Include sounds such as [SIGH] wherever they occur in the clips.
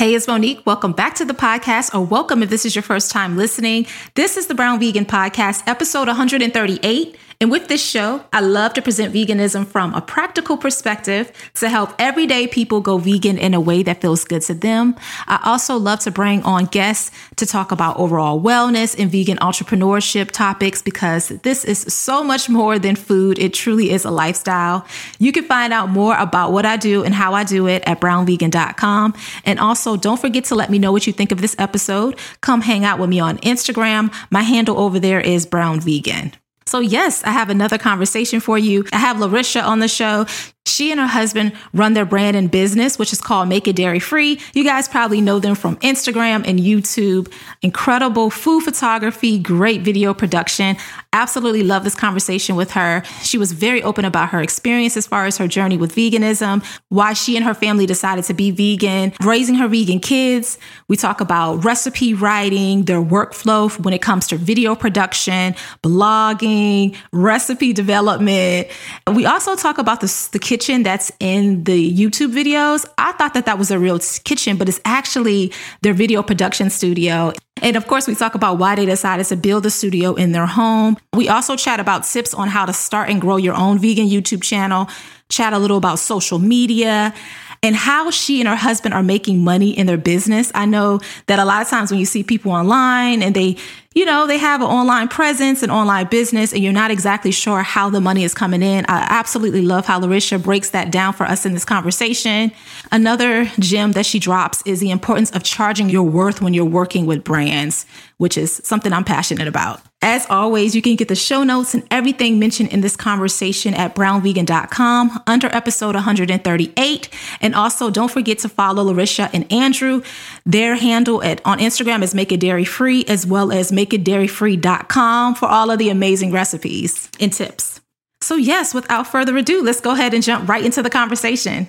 Hey, it's Monique. Welcome back to the podcast, or welcome if this is your first time listening. This is the Brown Vegan Podcast, episode 138. And with this show, I love to present veganism from a practical perspective to help everyday people go vegan in a way that feels good to them. I also love to bring on guests to talk about overall wellness and vegan entrepreneurship topics because this is so much more than food. It truly is a lifestyle. You can find out more about what I do and how I do it at brownvegan.com. And also, don't forget to let me know what you think of this episode. Come hang out with me on Instagram. My handle over there is brown vegan. So, yes, I have another conversation for you. I have Larisha on the show. She and her husband run their brand and business, which is called Make It Dairy Free. You guys probably know them from Instagram and YouTube. Incredible food photography, great video production. Absolutely love this conversation with her. She was very open about her experience as far as her journey with veganism, why she and her family decided to be vegan, raising her vegan kids. We talk about recipe writing, their workflow when it comes to video production, blogging, recipe development. We also talk about the, the kitchen that's in the YouTube videos. I thought that that was a real kitchen, but it's actually their video production studio. And of course, we talk about why they decided to build a studio in their home. We also chat about tips on how to start and grow your own vegan YouTube channel, chat a little about social media and how she and her husband are making money in their business. I know that a lot of times when you see people online and they, you know, they have an online presence, an online business, and you're not exactly sure how the money is coming in. I absolutely love how Larisha breaks that down for us in this conversation. Another gem that she drops is the importance of charging your worth when you're working with brands, which is something I'm passionate about. As always, you can get the show notes and everything mentioned in this conversation at brownvegan.com under episode 138. And also don't forget to follow Larisha and Andrew. Their handle at on Instagram is Make It Dairy Free, as well as make it dairy makeitdairyfree.com for all of the amazing recipes and tips. So, yes, without further ado, let's go ahead and jump right into the conversation.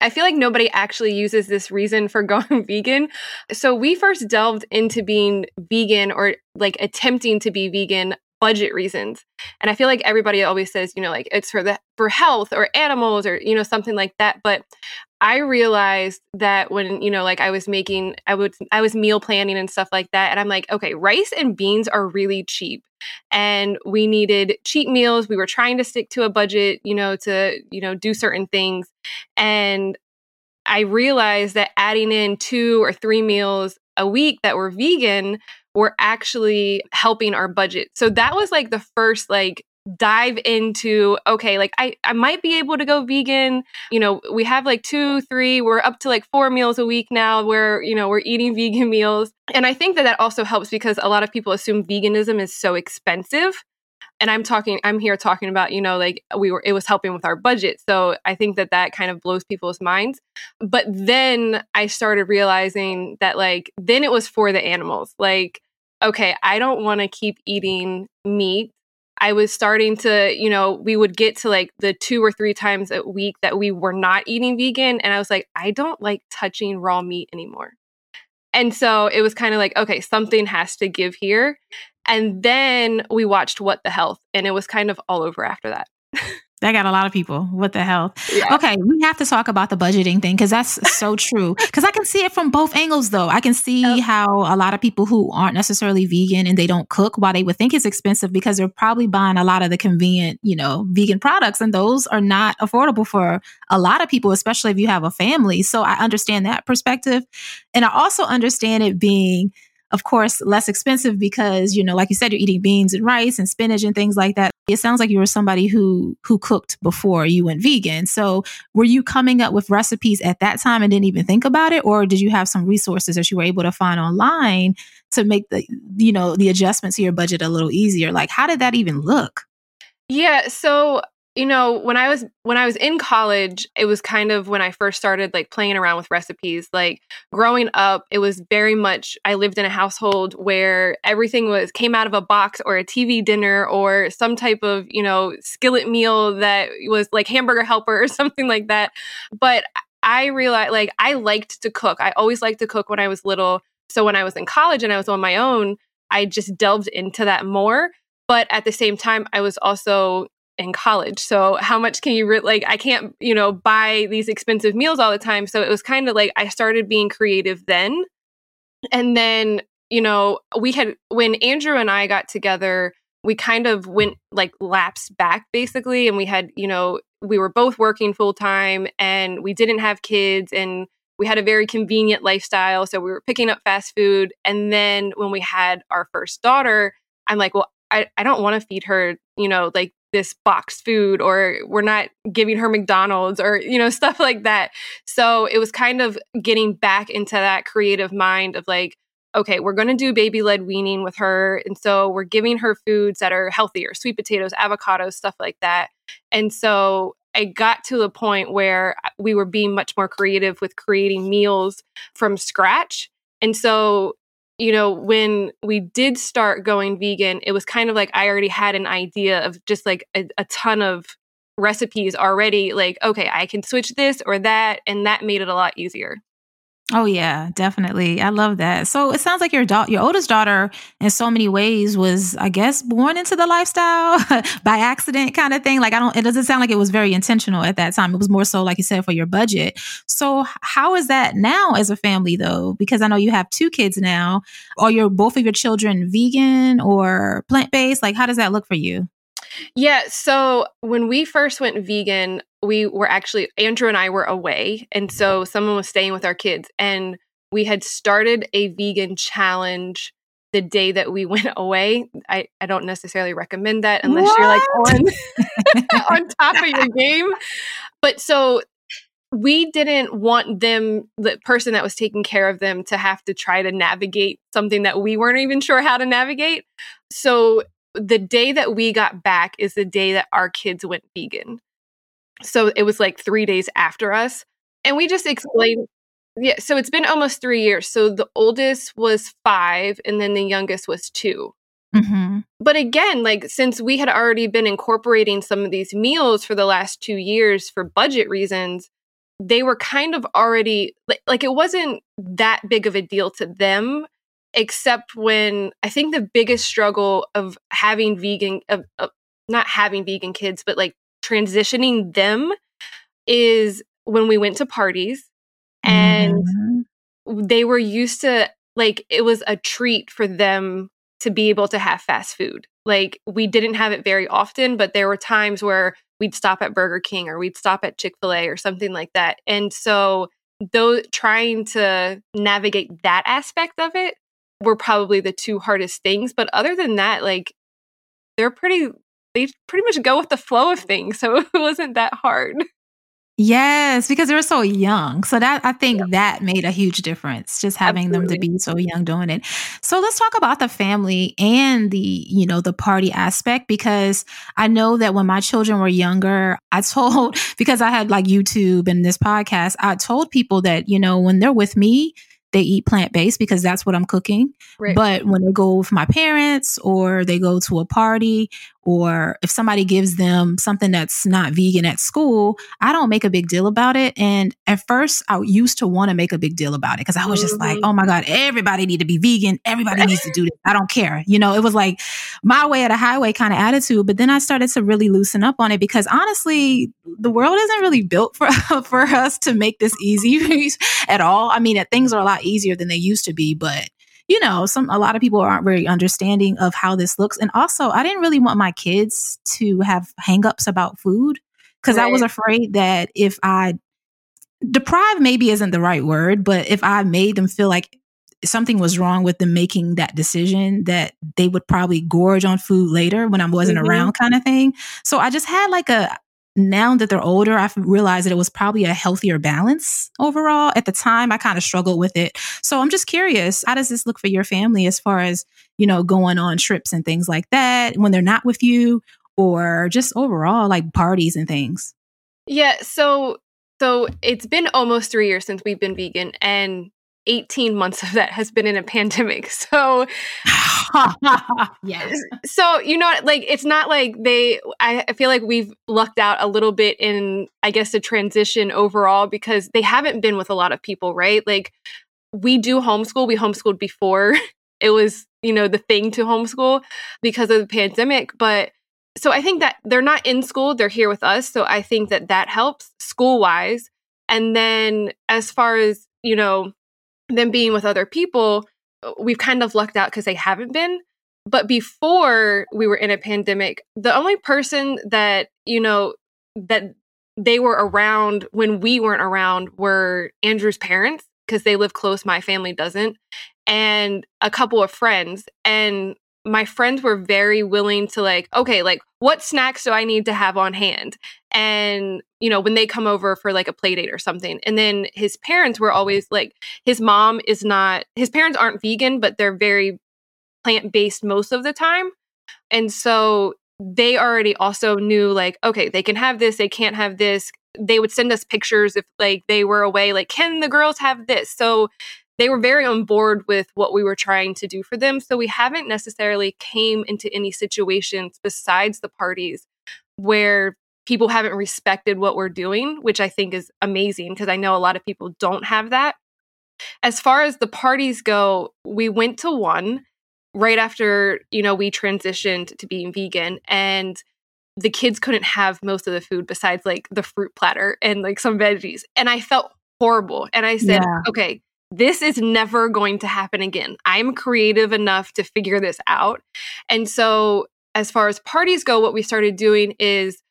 I feel like nobody actually uses this reason for [LAUGHS] going vegan. So we first delved into being vegan or like attempting to be vegan budget reasons. And I feel like everybody always says, you know, like it's for the for health or animals or you know something like that, but I realized that when, you know, like I was making I would I was meal planning and stuff like that and I'm like, okay, rice and beans are really cheap. And we needed cheap meals. We were trying to stick to a budget, you know, to, you know, do certain things. And I realized that adding in two or three meals a week that were vegan were actually helping our budget. So that was like the first like dive into okay like I, I might be able to go vegan. You know we have like two three we're up to like four meals a week now where you know we're eating vegan [LAUGHS] meals. And i think that that also helps because a lot of people assume veganism is so expensive. And i'm talking i'm here talking about you know like we were it was helping with our budget. So i think that that kind of blows people's minds. But then i started realizing that like then it was for the animals. Like okay i don't want to keep eating meat I was starting to, you know, we would get to like the two or three times a week that we were not eating vegan. And I was like, I don't like touching raw meat anymore. And so it was kind of like, okay, something has to give here. And then we watched What the Health, and it was kind of all over after that. [LAUGHS] That got a lot of people. What the hell? Yeah. Okay, we have to talk about the budgeting thing because that's so true. Because I can see it from both angles, though. I can see oh. how a lot of people who aren't necessarily vegan and they don't cook, while they would think it's expensive, because they're probably buying a lot of the convenient, you know, vegan products, and those are not affordable for a lot of people, especially if you have a family. So I understand that perspective, and I also understand it being of course, less expensive because, you know, like you said, you're eating beans and rice and spinach and things like that. It sounds like you were somebody who who cooked before you went vegan. So were you coming up with recipes at that time and didn't even think about it? Or did you have some resources that you were able to find online to make the, you know, the adjustments to your budget a little easier? Like how did that even look? Yeah, so you know when i was when i was in college it was kind of when i first started like playing around with recipes. Like growing up it was very much i lived in a household where everything was came out of a box or a tv dinner or some type of you know skillet meal that was like hamburger helper [LAUGHS] or something like that. But i realized like i liked to cook. I always liked to cook when i was little. So when i was in college and i was on my own i just delved into that more. But at the same time i was also in college. So how much can you re- like I can't, you know, buy these expensive meals all the time. So it was kind of like I started being creative then. And then, you know, we had when Andrew and I got together, we kind of went like laps back basically and we had, you know, we were both working full time and we didn't have kids and we had a very convenient lifestyle. So we were picking up fast food. And then when we had our first daughter, I'm like, well, I, I don't want to feed her, you know, like this boxed food or we're not giving her McDonald's or you know [LAUGHS] stuff like that. So it was kind of getting back into that creative mind of like okay, we're going to do baby led weaning with her and so we're giving her foods that are healthier, sweet potatoes, avocados, stuff like that. And so I got to the point where we were being much more creative with creating meals from scratch. And so you know, when we did start going vegan, it was kind of like I already had an idea of just like a, a, ton of recipes already. Like, okay, I can switch this or that. And that made it a lot easier. Oh yeah, definitely. I love that. So it sounds like your daughter, your oldest daughter, in so many ways, was I guess born into the lifestyle [LAUGHS] by accident, kind of thing. Like I don't. It doesn't sound like it was very intentional at that time. It was more so, like you said, for your budget. So how is that now as a family, though? Because I know you have two kids now. Are your both of your children vegan or plant based? Like how does that look for you? Yeah. So when we first went vegan, we were actually, Andrew and I were away. And so mm-hmm. someone was staying with our kids. And we had started a vegan challenge the day that we [LAUGHS] went away. I, I don't necessarily recommend that unless what? you're like on, [LAUGHS] [LAUGHS] on top of your game. But so we didn't want them, the person that was taking care of them, to have to try to navigate something that we weren't even sure how to navigate. So the day that we got back is the day that our kids went vegan. So it was like three days after us. And we just explained. Yeah. So it's been almost three years. So the oldest was five, and then the youngest was 2 mm-hmm. But again, like since we had already been incorporating some of these meals for the last two years for budget reasons, they were kind of already like, like it wasn't that big of a deal to them except when I think the biggest struggle of having vegan, of, of not having vegan kids, but like transitioning them is when we went to parties and mm-hmm. they were used to like it was a treat for them to be able to have fast food. Like we didn't have it very often, but there were times where we'd stop at Burger King or we'd stop at Chick-fil-A or something like that. And so though trying to navigate that aspect of it were probably the two hardest things. But other than that, like they're pretty, they pretty much go with the flow of things. So [LAUGHS] it wasn't that hard. Yes, because they were so young. So that I think yeah. that made a huge difference, just having Absolutely. them to be so young doing it. So let's talk about the family and the, you know, the party aspect because I know that when my children were younger, I [LAUGHS] told because I had like YouTube and this podcast, I told people that, you know, when they're with me, they eat plant based because that's what I'm cooking. Right. But when they go with my parents or they go to a party or if somebody gives them something that's not vegan at school, I don't make a big deal about it. And at first, I used to want to make a big deal about it because I was just like, mm-hmm. oh my God, everybody need to be vegan. Everybody needs to do this. I don't care. You know, it was like my way of the highway kind of attitude. But then I started to really loosen up on it because honestly, the world isn't really built for, [LAUGHS] for us to make this easy [LAUGHS] at all. I mean, things are a lot easier than they used to be, but you know, some a lot of people aren't very understanding of how this looks. And also, I didn't really want my kids to have hangups about food because right. I was afraid that if I deprive maybe isn't the right word, but if I made them feel like something was wrong with them making that decision that they would probably gorge on food later when I wasn't mm-hmm. around kind of thing. So I just had like a now that they're older, I've realized that it was probably a healthier balance overall. At the time, I kind of struggled with it. So I'm just curious, how does this look for your family as far as, you know, going on trips and things like that when they're not with you or just overall like parties and things? Yeah. So, so it's been almost three years since we've been vegan and 18 months of that has been in a pandemic. [LAUGHS] So, [LAUGHS] yes. So, you know, like it's not like they, I, I feel like we've lucked out a little bit in, I guess, the transition overall because they haven't been with a lot of people, right? Like we do homeschool, we homeschooled before [LAUGHS] it was, you know, the thing to homeschool because of the pandemic. But so I think that they're not in school, they're here with us. So I think that that helps school wise. And then as far as, you know, them being with other people, uh, we've kind of lucked out because they haven't been. But before we were in a pandemic, the only person that, you know, that they were around when we weren't around were Andrew's parents because they live close. My family doesn't. And a couple of friends. And my friends were very willing to like, okay, like what snacks do I need to have on hand? And, you know, when they come over for like a play date or something. And then his parents were always like, his mom is not, his parents aren't vegan, but they're very plant based most of the time. And so they already also knew like, okay, they can have this, they can't have this. They would send us pictures if like they were away, like, can the girls have this? So they were very on board with what we were trying to do for them. So we haven't necessarily came into any situations besides the parties where people haven't respected what we're doing, which I think is amazing because I know a lot of people don't have that. As far as the parties go, we went to one right after, you know, we transitioned to being vegan and the kids couldn't have most of the food besides like the fruit platter and like some veggies. And I felt horrible. And I said, yeah. okay, this is never going to happen again. I'm creative enough to figure this out. And so, as far as parties go, what we started doing is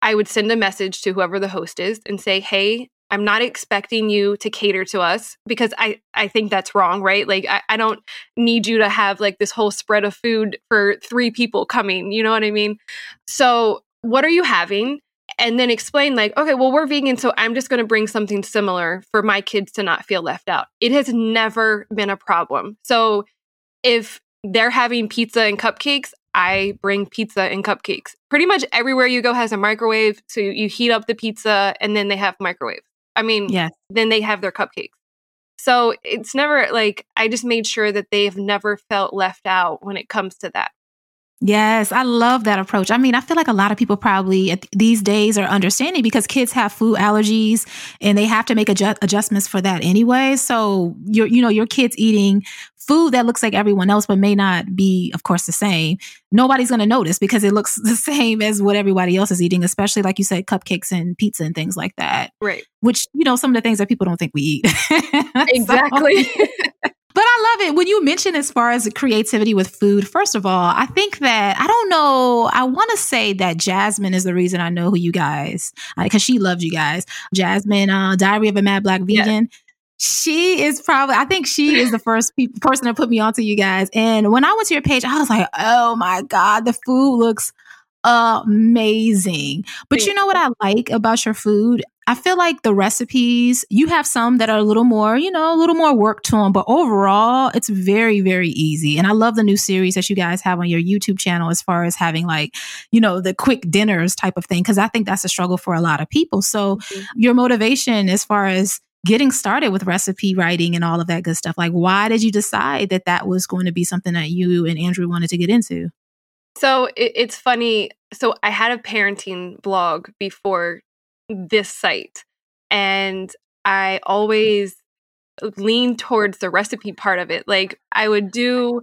I would send a message to whoever the host is and say, Hey, I'm not expecting you to cater to us because I, I think that's wrong, right? Like, I, I don't need you to have like this whole spread of food for three people coming. You know what I mean? So, what are you having? And then explain like okay well we're vegan so i'm just going to bring something similar for my kids to not feel left out. It has never been a problem. So if they're having pizza and cupcakes i bring pizza and cupcakes. Pretty much everywhere you go has a microwave so you, heat up the pizza and then they have microwave. I mean yeah then they have their cupcakes. So it's never like i just made sure that they've never felt left out when it comes to that Yes, I love that approach. I mean, I feel like a lot of people probably these days are understanding because kids have food allergies and they have to make adjust- adjustments for that anyway. So you're, you know, your kids eating food that looks like everyone else, but may not be, of course, the same. Nobody's going to notice because it looks [LAUGHS] the same as what everybody else is eating, especially like you said, cupcakes and pizza and things like that. Right. Which, you know, some of the things that people don't think we eat. [LAUGHS] exactly. [LAUGHS] But I love it when you mention as far as creativity with food. First of all, I think that I don't know. I want to say that Jasmine is the reason I know who you guys because she loves you guys. Jasmine, uh, Diary of a Mad Black Vegan. Yeah. She is probably, I think she is the first pe- person to put me onto you guys. And when I went to your page, I was like, oh my God, the food looks amazing. But you know what I like about your food? I feel like the recipes, you have some that are a little more, you know, a little more work to them, but overall, it's very, very easy. And I love the new series that you guys have on your YouTube channel as far as having like, you know, the quick dinners type of thing, because I think that's a struggle for a lot of people. So, mm-hmm. your motivation as far as getting started with recipe writing and all of that good stuff, like, why did you decide that that was going to be something that you and Andrew wanted to get into? So it, it's funny. So I had a parenting blog before this site, and I always lean towards the recipe part of it. Like I would do,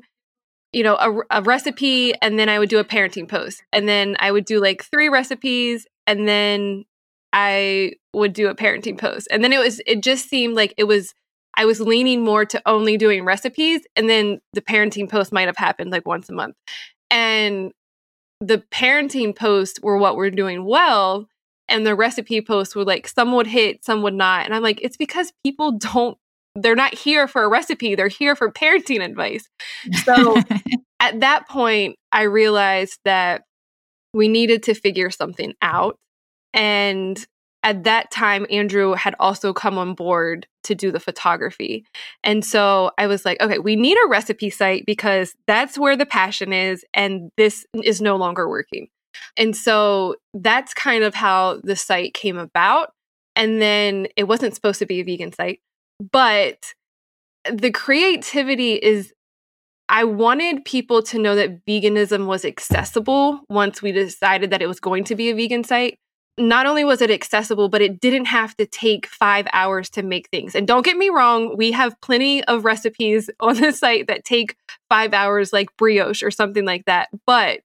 you know, a, a, recipe and then I would do a parenting post. And then I would do like three recipes and then I would do a parenting post. And then it was, it just seemed like it was, I was leaning more to only doing recipes. And then the parenting post might have happened like once a month. And the parenting posts were what we're doing well and the recipe posts were like some would hit some would not and i'm like it's because people don't they're not here for a recipe they're here for parenting advice. So [LAUGHS] at that point i realized that we needed to figure something out and at that time andrew had also come on board to do the photography and so i was like okay we need a recipe site because that's where the passion is and this is no longer working and so that's kind of how the site came about and then it wasn't supposed to be a vegan site but the creativity is I wanted people to know that veganism was accessible once we decided that it was going to be a vegan site. Not only was it accessible, but it didn't have to take five hours to make things. And don't get me wrong, we have plenty of recipes [LAUGHS] on the site that take five hours, like brioche or something like that. But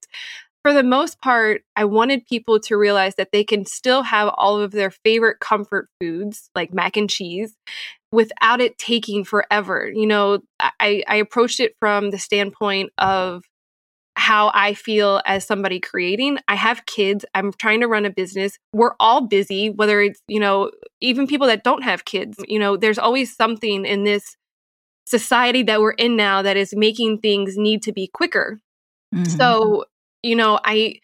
for the most part, I wanted people to realize that they can still have all of their favorite comfort foods, like mac and cheese, without it taking forever. You know, I, I approached it from the standpoint of how I feel as somebody creating. I have kids. I'm trying to run a business. We're all busy, whether it's, you know, even people that don't have kids. You know, there's always something in this society that we're in now that is making things need to be quicker. Mm-hmm. So, you know, I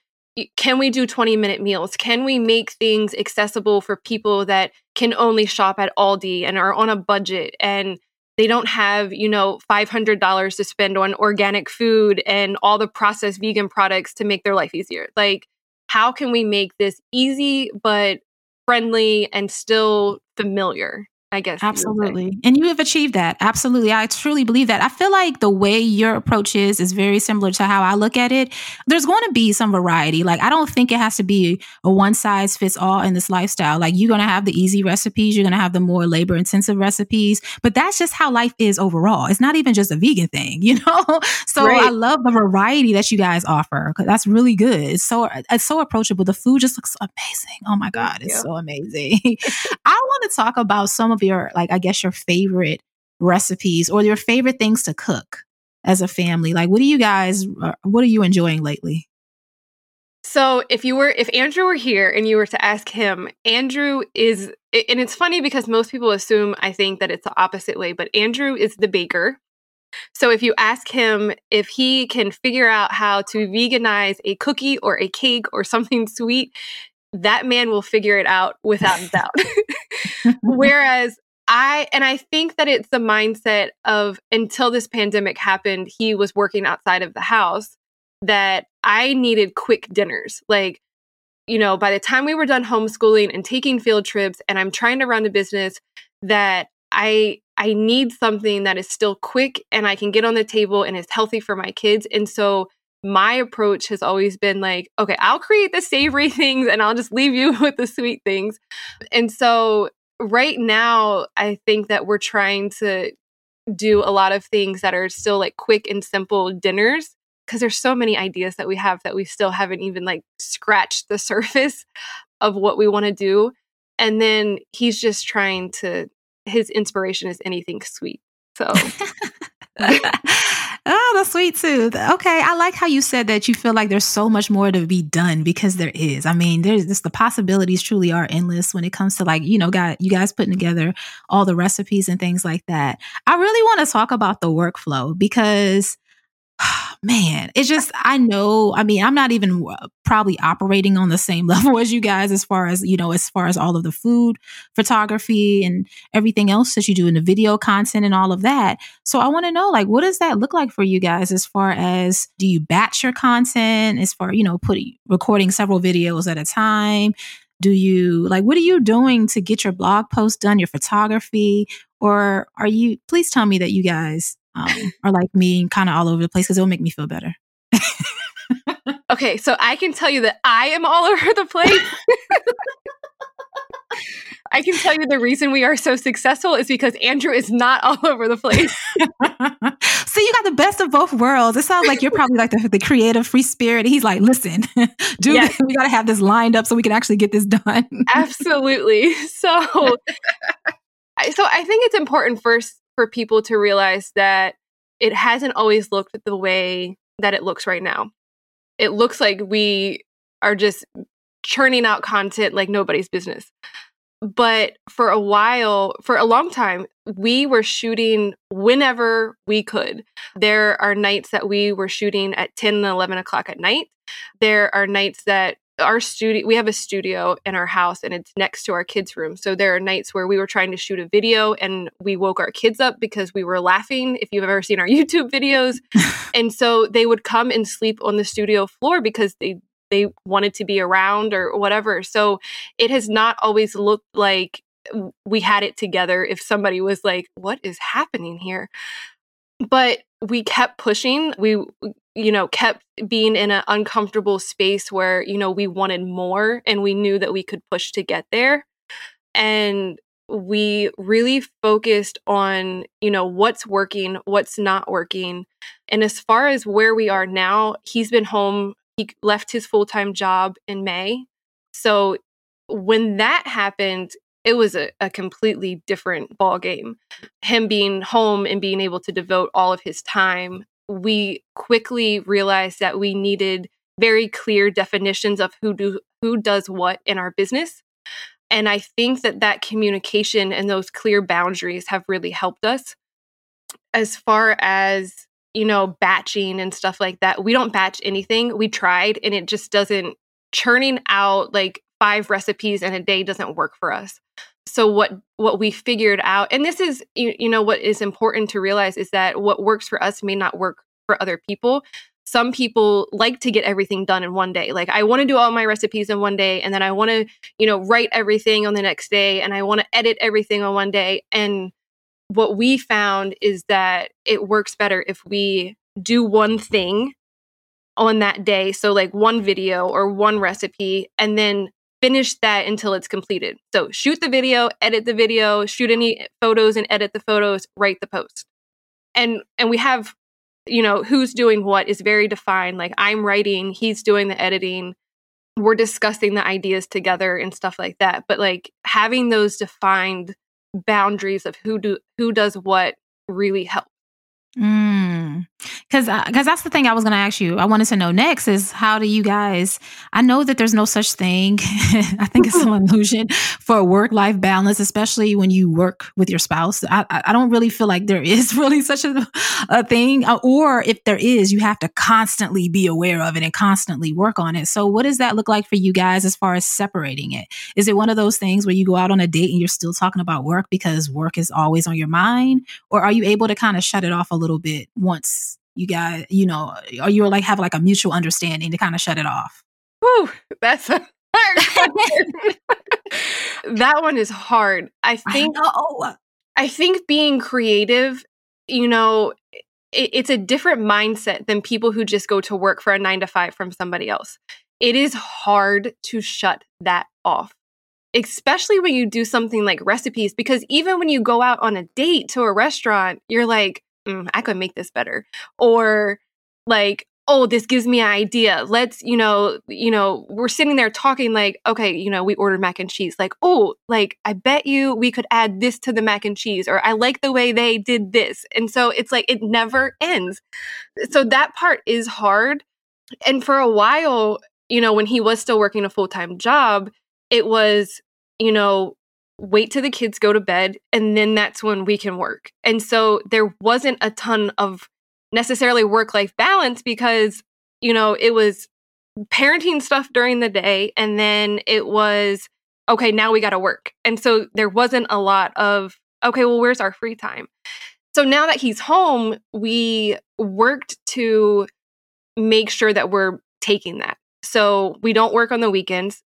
can we do 20 minute meals? Can we make things accessible for people that can only shop at Aldi and are on a budget and they don't have, you know, $500 to spend on organic food and all the processed vegan products to make their life easier? Like, how can we make this easy but friendly and still familiar? I guess. Absolutely. And you have achieved that. Absolutely. I truly believe that. I feel like the way your approach is is very similar to how I look at it. There's going to be some variety. Like I don't think it has to be a one size fits all in this lifestyle. Like you're going to have the easy recipes, you're going to have the more labor intensive recipes, but that's just how life is overall. It's not even just a vegan thing, [LAUGHS] you know? so right. I love the variety that you guys offer. That's really good. It's so it's so approachable. The food just looks amazing. Oh my god, it's so amazing. [LAUGHS] I want to talk about some of your like I guess your favorite recipes or your favorite things to cook as a family? Like what do you guys uh, what are you enjoying lately? So if you were if Andrew were here and you were to ask him, Andrew is and it's funny because most people assume I think that it's the opposite way, but Andrew is the baker. So if you ask him if he can figure out how to veganize a cookie or a cake or something [LAUGHS] sweet, that man will figure it out without a [LAUGHS] doubt. [LAUGHS] [LAUGHS] Whereas I and I think that it's the mindset of until this pandemic happened, he was working outside of the house that I needed quick dinners. Like, you know, by the time we were done homeschooling and taking field trips and I'm trying to run a business that I I need something that is still quick and I can get on the table and is healthy for my kids. And so my approach has always been like, okay, I'll create the savory [LAUGHS] things and I'll just leave you [LAUGHS] with the sweet things. And so right now, I think that we're trying to do a lot of things that are still like quick and simple dinners because there's so many ideas that we have that we still haven't even like scratched the [LAUGHS] surface of what we want to do. And then he's just trying to, his inspiration is anything sweet. So [LAUGHS] [LAUGHS] Oh, the sweet tooth. Okay. I like how you said that you feel like there's so much more to be done because there is. I mean, there's just the possibilities truly are endless when it comes to like, you know, got you guys putting together all the recipes and things like that. I really want to talk about the workflow because [SIGHS] man, it's just, I know, I mean, I'm not even probably operating on the same [LAUGHS] level as you guys as far as, you know, as far as all of the food photography and everything else that you do in the video content and all of that. So I want to know, like, what does that look like for you guys as far as do you batch your content as far, you know, putting, recording several videos at a time? Do you like what are you doing to get your blog post done, your photography? Or are you please tell me that you guys um, are like me, kind of all over the place because it'll make me feel better. [LAUGHS] Okay, so I can tell you that I am all [LAUGHS] over the place. I can tell you the reason we are so successful is because Andrew is not all [LAUGHS] over the place. so you got the best of both worlds. It sounds like you're probably like the, the creative free spirit. He's like, listen, dude, yes. we got to have this lined up so we can actually get this done. Absolutely. So, so I think it's important first for people to realize that it hasn't always looked the way that it looks right now. It looks like we are just churning out content like nobody's business. But for a while, for a long time, we were shooting whenever we could. There are nights that we were shooting at 10 and 11 o'clock at night. There are nights that our studio we have a studio in our house and it's next to our kids room so there are nights where we were trying to shoot a video and we woke our kids up because we were laughing if you've ever seen our [LAUGHS] youtube videos [LAUGHS] and so they would come and sleep on the studio floor because they they wanted to be around or whatever. So it has not always looked like we had it together if somebody was like, what is happening here? But we kept pushing. We, you know, kept being in an uncomfortable space where, you know, we wanted more and we knew that we could push to get there. And we really focused on, you know, what's working, what's not working. And as far as where we are now, he's been home he left his full time job in May. So when that happened, it was a, a completely different ball game. Him being home and being able to devote all of his time, we quickly realized that we needed very clear definitions of who do who does what in our business. And I think that that communication and those clear boundaries have really helped us. As far as you know, batching and stuff like that. We don't batch anything. We tried and it just doesn't churning out like five recipes in a day doesn't work for us. So what what we figured out and this is you, you know what is important to realize is that what works for us may not work for other people. Some people like to get everything done in one day. Like I want to do all my recipes in one day and then I want to, you know, write everything on the next day and I want to edit everything on one day and what we found is that it works better if we do one thing on that day. So, like one video or one recipe, and then finish that until it's completed. So, shoot the video, edit the video, shoot any photos and edit the photos, write the post. And and we have you know, who's doing what is very defined. Like I'm writing, he's doing the editing. We're discussing the ideas together and stuff like that. But like having those defined boundaries of who do who does what really helps. Mm. Cause, uh, cause that's the thing I was going to ask you. I wanted to know next is how do you guys, I know that there's no such thing. [LAUGHS] I think it's an [LAUGHS] illusion for work life balance, especially when you work with your spouse. I, I don't really feel like there [LAUGHS] is really such a, a thing. Uh, or if there is, you have to constantly be aware of it and constantly work on it. So what does that look like for you guys as far as separating it? Is it one of those things where you go out on a date and you're still talking about work because work is always on your mind? Or are you able to kind of shut it off a little bit once you got, you know, or you like have like a mutual understanding to kind of shut it off? Whew, that's a hard [LAUGHS] that one is hard. I think I, I think being creative, you know, it, it's a different mindset than people who just go to work for a 9 to 5 from somebody else. It is hard to shut that off especially when you do something like recipes because even when you go out on a date to a restaurant you're like mm, I could make this better. Or like, oh, this gives me an idea. Let's, you know, you know, we're sitting there talking like, okay, you know, we ordered mac and cheese. Like, oh, like I bet you we could add this to the mac and cheese, or I like the way they did this. And so it's like it never ends. So that part is hard. And for a while, you know, when he was still working a full-time job, it was, you know, wait till the kids go to bed and then that's when we can work. And so there wasn't a ton of necessarily work life balance because, you know, it was parenting stuff during the day and then it was, okay, now we got to work. And so there wasn't a lot of, okay, well, where's our free time? So now that he's home, we worked to make sure that we're taking that. So we don't work on the weekends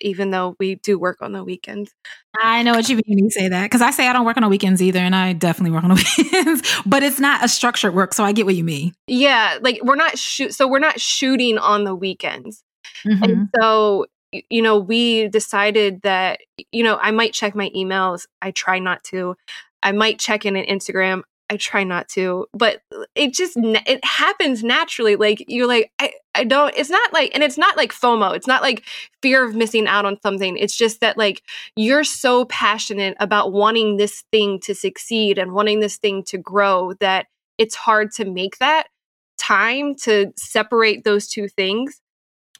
even though we do work on the weekends. I know what you mean when you say that because I say I don't work on the weekends either, and I definitely work on the [LAUGHS] weekends, but it's not a structured work, so I get what you mean. Yeah, like we're not shoot, so we're not shooting on the weekends, mm-hmm. and so you know we decided that you know I might check my emails. I try not to. I might check in an Instagram. I try not to, but uh, it just it happens naturally. Like you're like I I don't. It's not like, and it's not like FOMO. It's not like fear of missing out on something. It's just that like you're so passionate about wanting this thing to succeed and wanting this thing to grow that it's hard to make that time to separate those two things.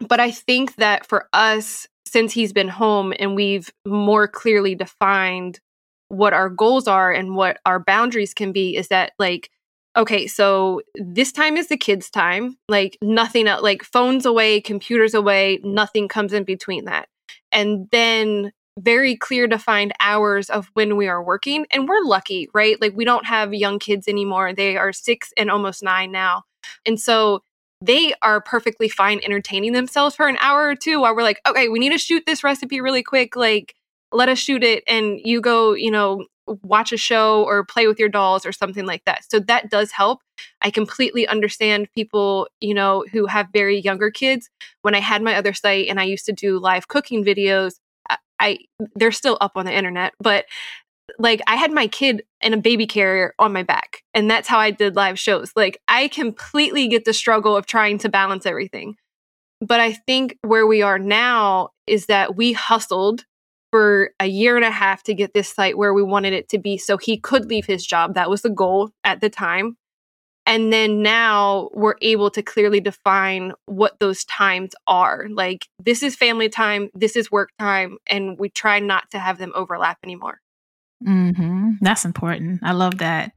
But I think that for us, since he's been home and we've more clearly defined what our goals are and what our boundaries can be is that like okay so this time is the kids time like nothing like phones away computers away nothing comes in between that. And then very clear defined hours of when we are working and we're lucky right? Like we don't have young kids anymore. They are 6 and almost 9 now. And so they are perfectly fine entertaining themselves for an hour or two while we're like okay we need to shoot this recipe really quick like let us shoot it and you go, you know, watch a show or play with your dolls or something like that. So that does help. I completely understand people, you know, who have very younger kids. When I had my other site and I used to do live cooking videos, I, I they're still up on the internet, but like I had my kid in a baby carrier on my back and that's how I did live shows. Like I completely get the struggle of trying to balance everything. But I think where we are now is that we hustled for a year and a half to get this site where we wanted it to be so he could leave his job. That was the goal at the time. And then now we're able to clearly define what those times are. Like, this is family time, this is work time, and we try not to have them overlap anymore. Mm-hmm. That's important. I love that.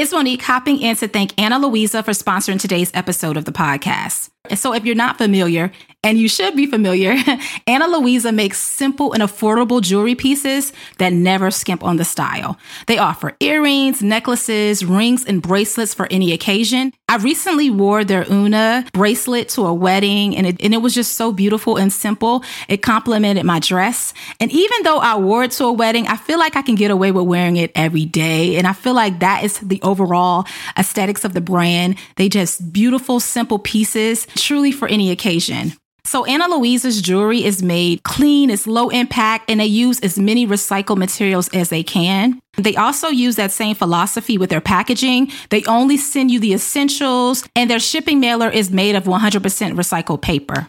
It's Monique hopping in to thank Ana Luisa for sponsoring today's episode of the podcast. So, if you're not familiar, and you should be familiar, [LAUGHS] Ana Luisa makes simple and affordable jewelry pieces that never skimp on the style. They offer earrings, necklaces, rings, and bracelets for any occasion. I recently wore their Una bracelet to a wedding and it, and it was just so beautiful and simple. It complemented my dress. And even though I wore it to a wedding, I feel like I can get away with wearing it every day. And I feel like that is the overall aesthetics of the brand. They just beautiful, simple pieces, truly for any occasion. So Ana Luisa's jewelry is made clean, it's low impact, and they use as many recycled materials as they can. They also use that same philosophy with their packaging. They only send you the essentials, and their shipping mailer is made of 100% recycled paper.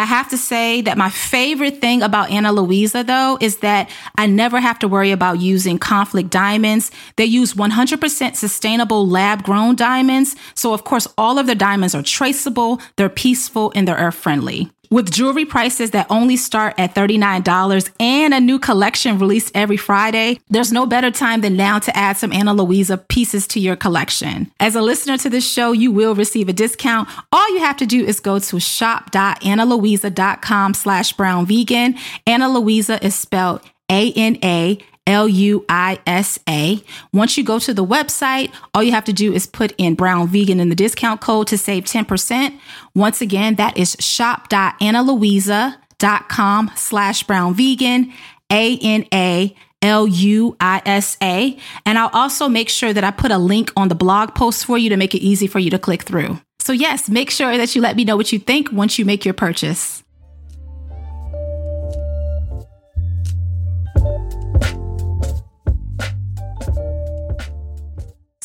I have to say that my favorite thing about Ana Luisa, though, is that I never have to worry about using conflict diamonds. They use 100% sustainable lab grown diamonds. So, of course, all of their diamonds are traceable, they're peaceful, and they're earth friendly. With jewelry prices that only start at $39 and a new collection released every Friday, there's no better time than now to add some Ana Luisa pieces to your collection. As a listener to this show, you will receive a discount. All you have to do is go to shop.analuisa.com slash brown vegan. Ana Luisa is spelled A-N-A L U I S A. Once you go to the website, all you have to do is put in brown vegan in the discount code to save 10%. Once again, that is shop.analuisa.com slash brown vegan, A N A L U I S A. And I'll also make sure that I put a link on the blog post for you to make it easy for you to click through. So, yes, make sure that you let me know what you think once you make your purchase.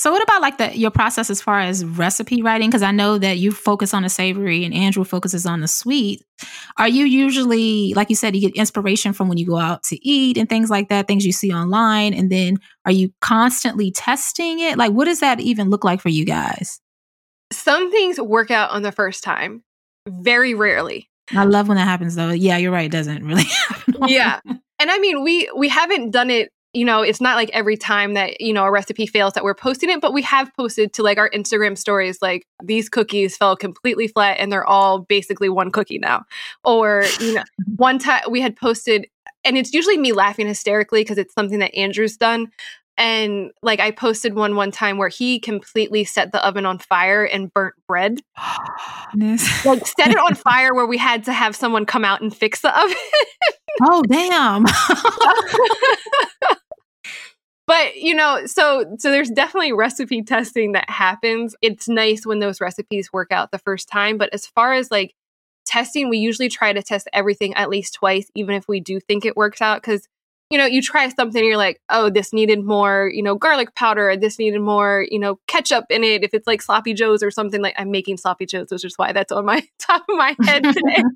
So what about like the your process as far as recipe writing? Because I know that you focus on the savory and Andrew focuses on the sweet. Are you usually, like you said, you get inspiration from when you go out to eat and things like that, things you see online, and then are you constantly testing it? Like, what does that even look like for you guys? Some things work out on the first time, very rarely. I love when that happens, though. Yeah, you're right. It doesn't really [LAUGHS] happen. yeah, and I mean, we we haven't done it you know, it's not like every time that, you know, a recipe fails that we're posting it, but we have posted to like our Instagram stories, like these cookies fell completely flat and they're all basically one cookie now. Or, you know, [LAUGHS] one time we had posted, and it's usually me laughing hysterically because it's something that Andrew's done. and like I posted one one time where he completely set the oven on fire and burnt bread. like set it on [LAUGHS] fire where we had to have someone come out and fix the oven. oh damn. [LAUGHS] but you know so so there's definitely recipe testing that happens. It's nice when those recipes work out the first time but as far as like testing we usually try to test everything at least twice even if we do think it works out because you know you try something and you're like oh this needed more you know garlic powder this needed more you know ketchup in it if it's like sloppy joes or something like i'm making sloppy joes which is why that's on my [LAUGHS] top of my head today. [LAUGHS]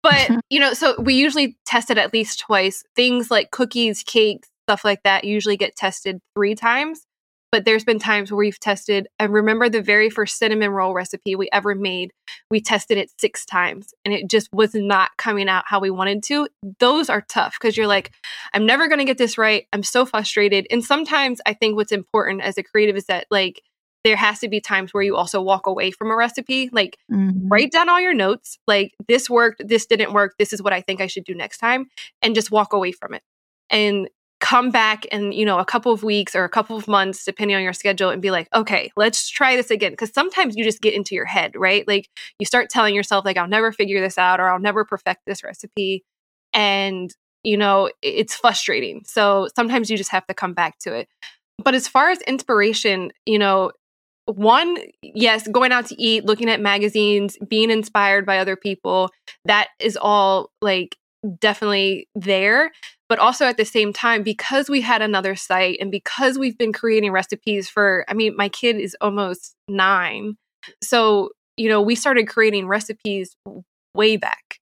But you know so we usually test it at least twice. Things like cookies cakes stuff like that usually get tested three times. But there's been times where we've tested, I remember the very first cinnamon roll recipe we ever made, we tested it six times and it just was not coming out how we wanted to. Those are tough because you're like, I'm never going to get this right. I'm so frustrated. And sometimes I think what's important as a creative is that, like, there has to be times where you also walk away from a recipe like mm-hmm. write down all your notes like this worked this didn't work this is what i think i should do next time and just walk away from it and come back in you know a couple of weeks or a couple of months depending on your schedule and be like okay let's try this again. Because sometimes you just get into your head right? Like you start telling yourself like i'll never figure this out or i'll never perfect this recipe and you know it's frustrating. So sometimes you just have to come back to it. But as far as inspiration you know one yes going out to eat looking at magazines being inspired by other people that is all like definitely there but also at the same time because we had another site and because we've been creating recipes for i mean my kid is almost 9 so you know we started creating recipes way back.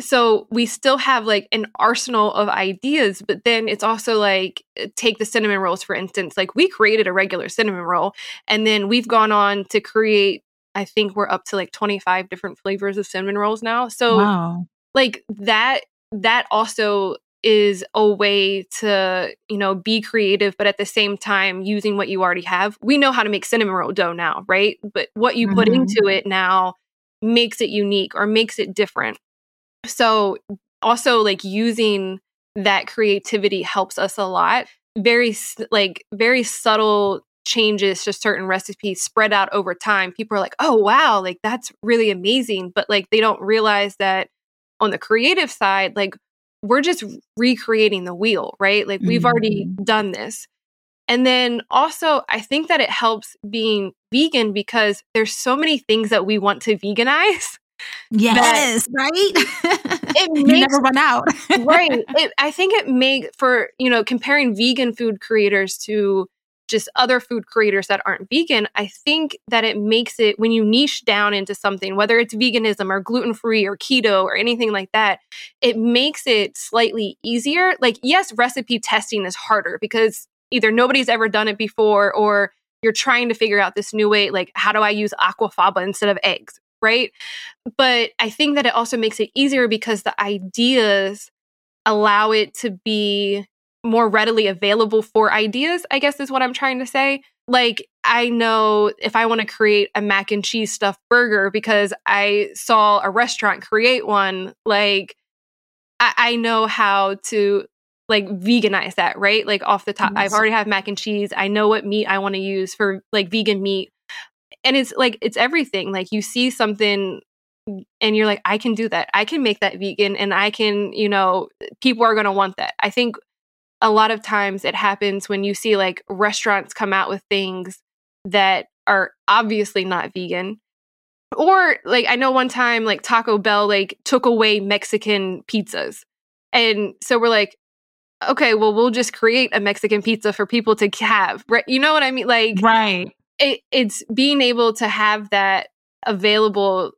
So we still have like an arsenal of ideas but then it's also like eh, take the cinnamon rolls for instance like we created a regular cinnamon roll and then we've gone on to create i think we're up to like 25 different flavors of cinnamon rolls now. So wow. like that that also is a way to you know be creative but at the same time using what you already have. We know how to make cinnamon roll dough now right? But what you mm-hmm. put into it now makes it unique or makes it different. So also like using that creativity helps us a lot. Very like very subtle changes to certain recipes spread out over time. People are like oh wow like that's really amazing but like they don't realize that on the creative side, like we're just recreating the wheel, right? Like we've mm-hmm. already done this. And then also, I think that it helps being vegan because there's so many things that we want to veganize. [LAUGHS] Yes, right. it [LAUGHS] makes, you never run out. right. [LAUGHS] It, I think it may for you know comparing vegan food creators to just other food creators that aren't vegan, I think that it makes it when you niche down into something, whether it's veganism or gluten free or keto or anything like that, it makes it slightly easier. Like, yes, recipe testing is harder because either nobody's ever done it before or you're trying to figure out this new way, like, how do I use aquafaba instead of eggs? Right. But I think that it also makes it easier because the ideas allow it to be more readily available for ideas, I guess is what I'm trying to say. Like, I know if I want to create a mac and cheese stuffed burger because I saw a restaurant create one, like, I, I know how to like veganize that, right? Like off the top, yes. I've already have mac and cheese. I know what meat I want to use for like vegan meat. And it's like, it's everything. Like, you see something and you're like, I can do that. I can make that vegan and I can, you know, people are going to want that. I think a lot of times it happens when you see like restaurants come out with things that are obviously not vegan. Or like i know one time like taco bell like took away mexican pizzas. And so we're like okay well we'll just create a mexican pizza for people to have right? You know what i mean? Like right. it, it's being able to have that available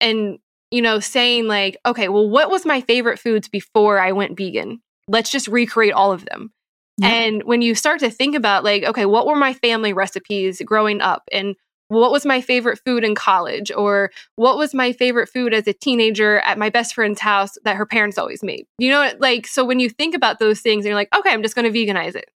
and you know saying like okay well what was my favorite foods before i went vegan let's just recreate all of them. Yeah. And when you start to think about, like, okay, what were my family recipes growing up? And what was my favorite food in college? Or what was my favorite food as a teenager at my best friend's house that her parents always made? You know, like, so when you think about those things and you're like, okay, I'm just going to veganize it,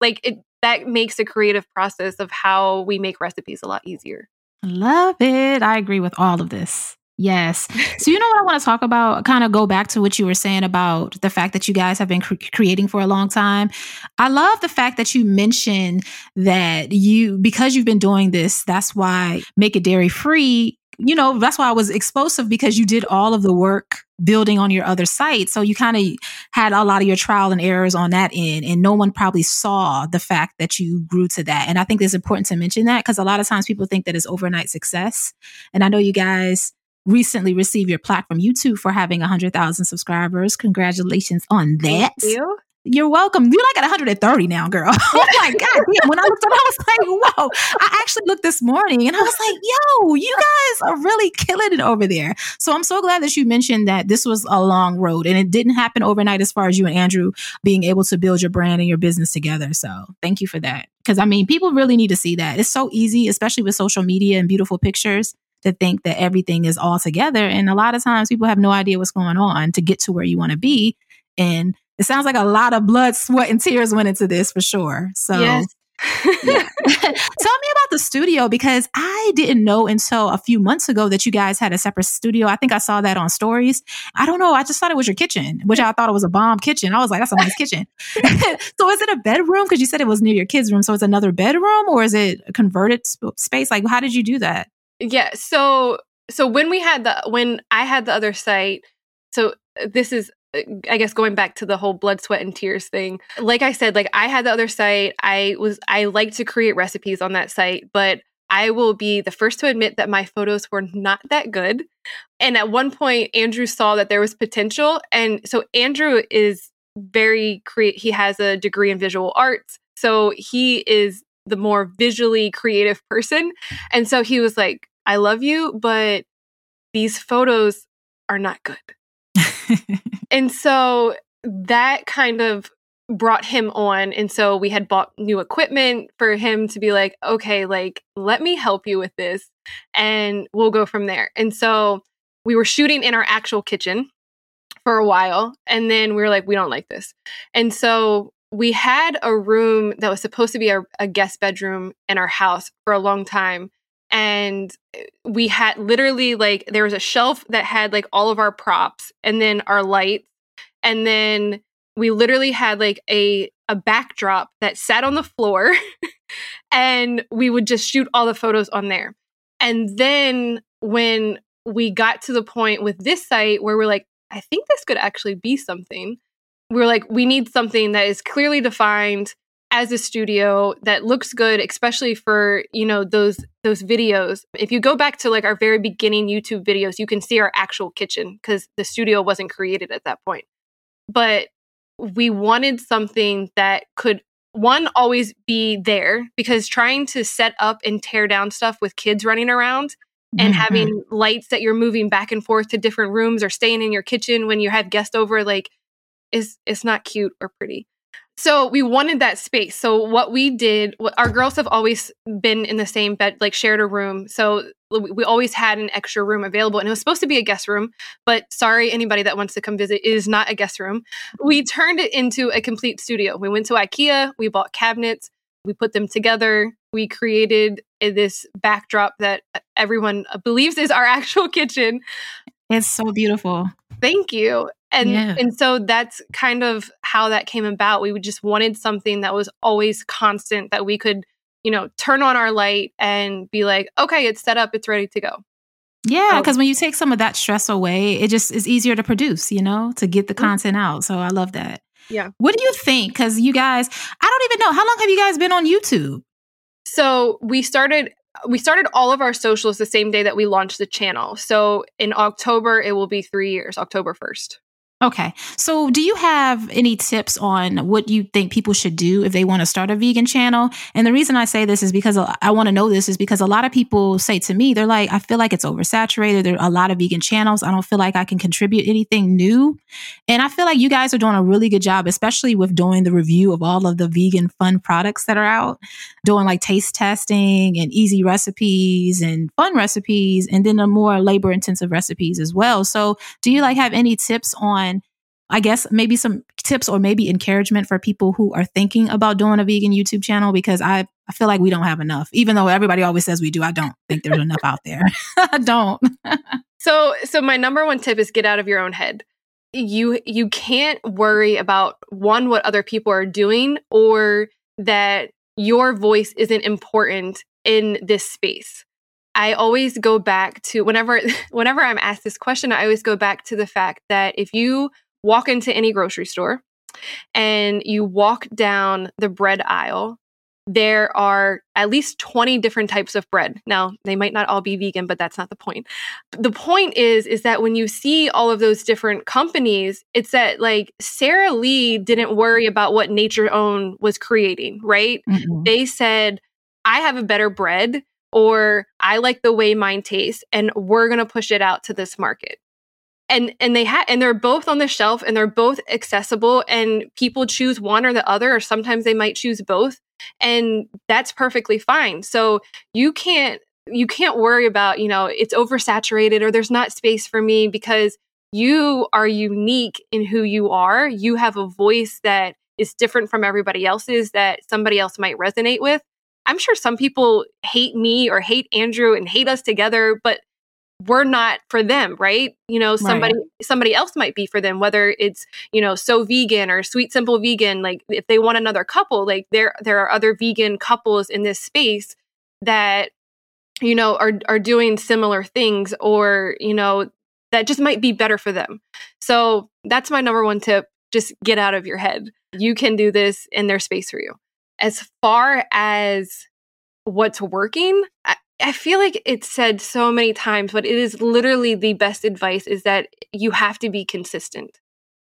like, it, that makes the creative process of how we make recipes a lot easier. Love it. I agree with all of this. Yes. So, you know what I want to talk about? Kind of go back to what you were saying about the fact that you guys have been cre- creating for a long time. I love the fact that you mentioned that you, because you've been doing this, that's why Make It Dairy Free you know, that's why I was explosive because you did all of the work building on your other site. So you kind of had a lot of your trial and errors on that end. And no one probably saw the fact that you grew to that. And I think it's important to mention that because a lot of times people think that it's overnight success. And I know you guys recently received your plaque from YouTube for having 100,000 subscribers. Congratulations on that. Thank you. You're welcome. You're like at 130 now, girl. [LAUGHS] oh my God. Damn. When I looked up, I was like, whoa. I actually looked this morning and I was like, yo, you guys are really killing it over there. So I'm so glad that you mentioned that this was a long road and it didn't happen overnight as far as you and Andrew being able to build your brand and your business together. So thank you for that. Because I mean, people really need to see that. It's so easy, especially with social media and beautiful pictures to think that everything is all together. And a lot of times people have no idea what's going on to get to where you want to be. And it sounds like a lot of blood, sweat, and tears went into this for sure. So, yes. [LAUGHS] [LAUGHS] Tell me about the studio because I didn't know until a few months ago that you guys had a separate studio. I think I saw that on stories. I don't know. I just thought it was your kitchen, which I thought it was a bomb kitchen. I was like, that's a nice kitchen. [LAUGHS] so is it a bedroom? Because you said it was near your kids' room. So it's another bedroom or is it a converted sp- space? Like, how did you do that? Yeah. So, so when we had the, when I had the other site, so uh, this is uh, I guess going back to the whole blood, sweat, and tears thing. Like I said, like I had the other site. I was I like to create recipes on that site, but I will be the first to admit that my photos were not that good. And at one point, Andrew saw that there was potential. And so Andrew is very create he has a degree in visual arts. So he is the more visually creative person. And so he was like, I love you, but these photos are not good. [LAUGHS] and so that kind of brought him on. And so we had bought new equipment for him to be like, okay, like, let me help you with this and we'll go from there. And so we were shooting in our actual kitchen for a while. And then we were like, we don't like this. And so we had a room that was supposed to be a, a guest bedroom in our house for a long time and uh, we had literally like there was a shelf that had like all of our props and then our lights and then we literally had like a a backdrop that sat on the floor [LAUGHS] and we would just shoot all the photos on there. And then when we got to the point with this site where we're like i think this could actually be something we're like we need something that is clearly defined as a studio that looks good especially for you know those those videos. If you go back to like our very beginning youtube videos you can see our actual kitchen because the studio wasn't created at that point. But we wanted something that could one always be there because trying to set up and tear down stuff with kids running around and mm-hmm. having lights that you're moving back and forth to different rooms or staying in your kitchen when you have guests over like is it's not cute or pretty so we wanted that space. So what we did, our girls have always been in the same bed, like shared a room. So we always had an extra room available and it was supposed to be a guest room but sorry anybody that wants to come visit it is not a guest room. We turned it into a complete studio. We went to ikea we bought cabinets we put them together we created eh, this backdrop that eh, everyone believes is our [LAUGHS] actual kitchen. It's so beautiful. Thank you and yeah. and so that's kind of how that came about. We just wanted something that was always constant that we could you know turn on our light and be like okay it's set up it's ready to go. Yeah because when you take some of that stress away it just is easier to produce you know to get the mm-hmm. content out. So i love that. Yeah. What do you think? Because you guys i don't even know how long have you guys been on youtube? So we started we started all of our socials the same day that we launched the channel. So in october it will be three years october 1st Okay. So, do you have any tips on what you think people should do if they want to start a vegan channel? And the reason I say this is because I want to know this is because a lot of people say to me, they're like, I feel like it's oversaturated. There are a lot of vegan channels. I don't feel like I can contribute anything new. And I feel like you guys are doing a really good job, especially with doing the review of all of the vegan fun products that are out, doing like taste testing and easy recipes and fun recipes, and then the more labor intensive recipes as well. So, do you like have any tips on? I guess maybe some tips or maybe encouragement for people who are thinking about doing a vegan YouTube channel? Because I, I feel like we don't have enough. Even though everybody always says we do, I don't think there's enough out there. [LAUGHS] I don't. [LAUGHS] so so my number one tip is get out of your own head. You you can't worry about one what other people are doing or that your voice isn't important in this space. I always go back to whenever [LAUGHS] whenever I'm asked this question, I always go back to the fact that if you walk into any grocery store and you walk down the bread aisle, there are at least 20 different types of bread. Now, they might not all be vegan, but that's not the point. The point is is that when you see all of those different companies, it's that like Sara Lee didn't worry about what Nature Own was creating, right? Mm-hmm. They said, "I have a better bread." Or I like the way mine tastes, and we're gonna push it out to this market and and they had and they're both on the shelf and they're both accessible and people choose one or the other or sometimes they might choose both and that's perfectly fine. So you can't you can't worry about you know it's oversaturated or there's not space for me because you are unique in who you are. You have a voice that is different from everybody else's that somebody else might resonate with. I'm sure some people hate me or hate andrew and hate us together but we're not for them right? You know somebody right. somebody else might be for them whether it's you know so vegan or sweet simple vegan like if they want another couple like there there are other vegan couples in this space that you know are are doing similar things or you know that just might be better for them. So that's my number one tip. Just get out of your head. You can do this in their space for you. As far as what's working I, I feel like it's said so many times, but it is literally the best advice is that you have to be consistent.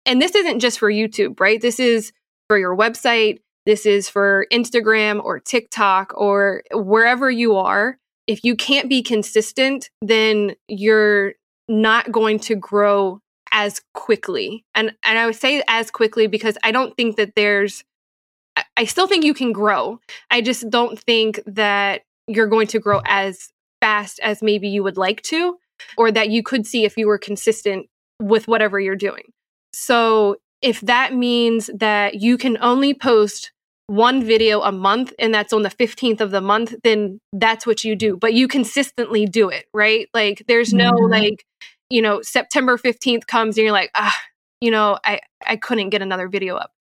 And this isn't just for YouTube, right? This is for your website. This is for Instagram or TikTok or wherever you are. If you can't be consistent, then you're not going to grow as quickly. And and I would say as quickly because I don't think that there's I still think you can grow. I just don't think that you're going to grow as fast as maybe you would like to, or that you could see if you were consistent with whatever you're doing. So, if that means that you can only post one video a month and that's on the 15th of the month, then that's what you do. But you consistently do it, right? Like, there's no mm-hmm. like, you know, September 15th comes and you're like, ah, you know, I, I couldn't get another video up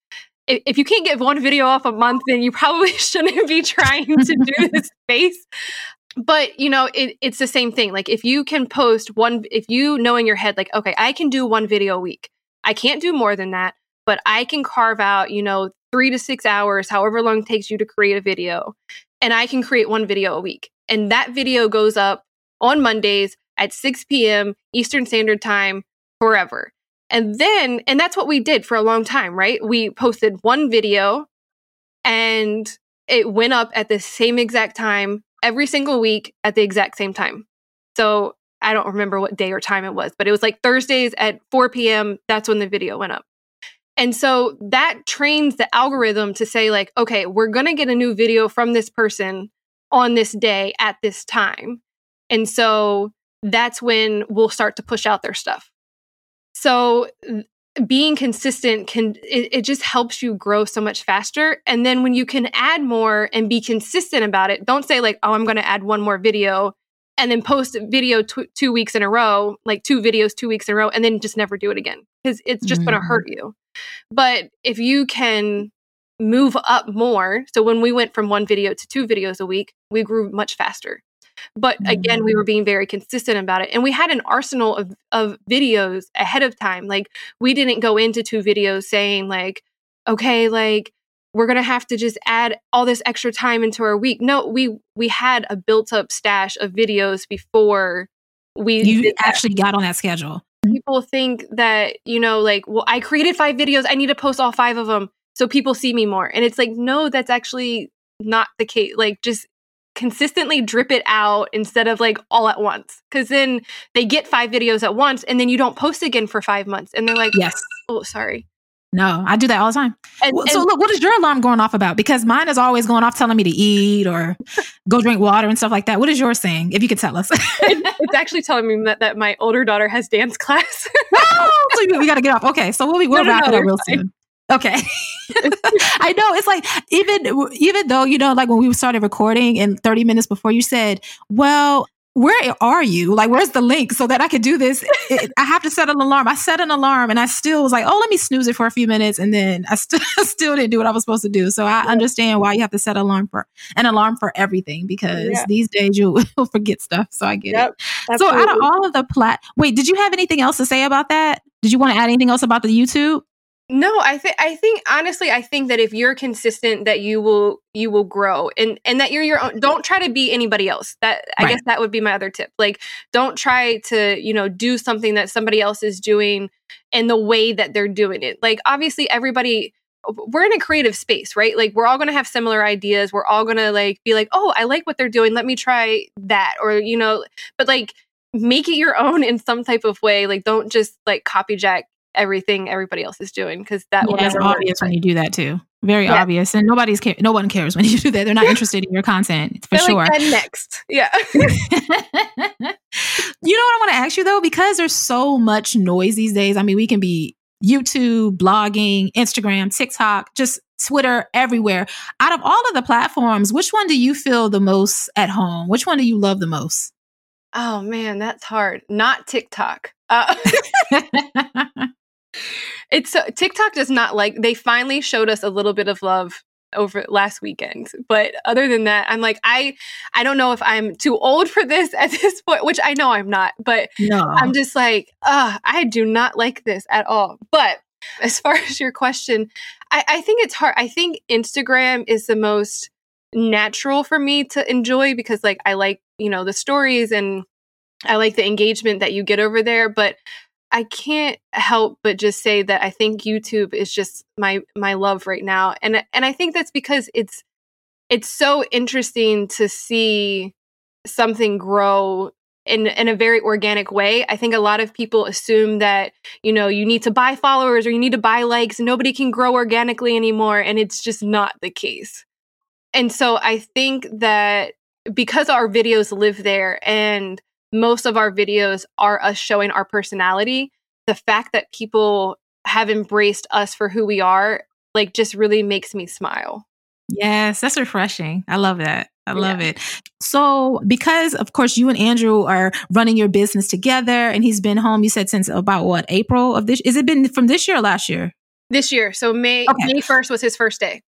if you can't get one video off a month, then you probably [LAUGHS] shouldn't be trying to do [LAUGHS] this space. But you know, it, it's the same thing. Like if you can post one, if you know in your head, like, okay, I can do one video a week. I can't do more than that, but I can carve out, you know, three to six hours, however long it takes you to create a video, and I can create one video a week. And that video goes up on Mondays at 6 p.m. Eastern Standard Time forever. And then, and that's what we did for a long time, right? We posted one video and it went up at the same exact time every single week at the exact same time. So I don't remember what day or time it was, but it was like Thursdays at 4 p.m. That's when the video went up. And so that trains the algorithm to say, like, okay, we're going to get a new video from this person on this day at this time. And so that's when we'll start to push out their stuff. So being consistent can it, it, just helps you grow so much faster and then when you can add more and be consistent about it don't say like oh i'm going to add one more video and then post a video tw- two weeks in a row like two videos two weeks in a row and then just never do it again because it's just mm-hmm. going to hurt you but if you can move up more so when we went from one video to two videos a week we grew much faster but again, we were mm. being very consistent about it. And we had an arsenal of, of videos ahead of time. Like we didn't go into two videos saying like, okay, like we're going to have to just add all this extra time into our week. No, we we had a built up stash of videos before we You actually got on that schedule. People think that, you know, like, well, I created five videos, I need to post all five of them so people see me more. And it's like, no, that's actually not the case. Like just consistently drip it out instead of like all at once. Cause then they get five videos at once and then you don't post again for five months. And they're like, Yes. Oh, sorry. No, I do that all the time. And, well, so, look, what is your alarm going off about? Because mine is always going off telling me to eat or go drink water and stuff like that. What is yours saying? If you could tell us, [LAUGHS] it's actually telling me that, that my older daughter has dance [LAUGHS] class. oh, so we, we got to get off. Okay, so we'll be we'll no, wrap no, it up real fine. soon. Okay. [LAUGHS] I know it's like even even though you know like when we started recording and 30 minutes before you said, "Well, where are you? Like, where's the link so that I could do this? It, I have to set an alarm. I set an alarm and I still was like, oh, let me snooze it for a few minutes. And then I st- [LAUGHS] still didn't do what I was supposed to do. So I understand why you have to set an alarm for an alarm for everything because yeah. these days you'll [LAUGHS] forget stuff. So I get yep, it. Absolutely. So out of all of the plat, wait, did you have anything else to say about that? Did you want to add anything else about the YouTube? No, I think I think honestly, I think that if you're consistent, that you will you will grow, and and that you're your own. Don't try to be anybody else. That I right. guess that would be my other tip. Like, don't try to you know do something that somebody else is doing in the way that they're doing it. Like, obviously, everybody we're in a creative space, right? Like, we're all going to have similar ideas. We're all going to like be like, oh, I like what they're doing. Let me try that, or you know, but like make it your own in some type of way. Like, don't just like copy jack everything everybody else is doing because that yeah, will never obvious when you do that too. Very yeah. obvious, and nobody's care. No one cares when [LAUGHS] you do that. They're not interested in your content for They're sure. Like, next, yeah. [LAUGHS] [LAUGHS] you know what I want to ask you though, because there's so much noise these days. I mean, we can be YouTube, blogging, Instagram, TikTok, just Twitter, everywhere. Out of all of the platforms, which one do you feel the most at home? Which one do you love the most? Oh man, that's hard. Not TikTok. Uh- it's so TikTok does not like they finally showed us a little bit of love over last weekend but other than that i'm like i i don't know if i'm too old for this at [LAUGHS] this point which i know i'm not but no. i'm just like uh i do not like this at all but as far [LAUGHS] as your question I, I think it's hard i think instagram is the most natural for me to enjoy because like i like you know the stories and i like the engagement that you get over there but I can't help but just say that I think YouTube is just my my love right now. And and I think that's because it's it's so interesting to see something grow in in a very organic way. I think a lot of people assume that, you know, you need to buy followers or you need to buy likes. Nobody can grow organically anymore and it's just not the case. And so I think that because our videos live there and most of our videos are us showing our personality. The fact that people have embraced us for who we are, like, just really makes me smile. Yes, that's refreshing. I love that. I love yeah. it. So, because of course you and Andrew are running your business together and he's been home, you said since about what, April of this? Is it been from this year or last year? This year. So, May, okay. May 1st was his first day.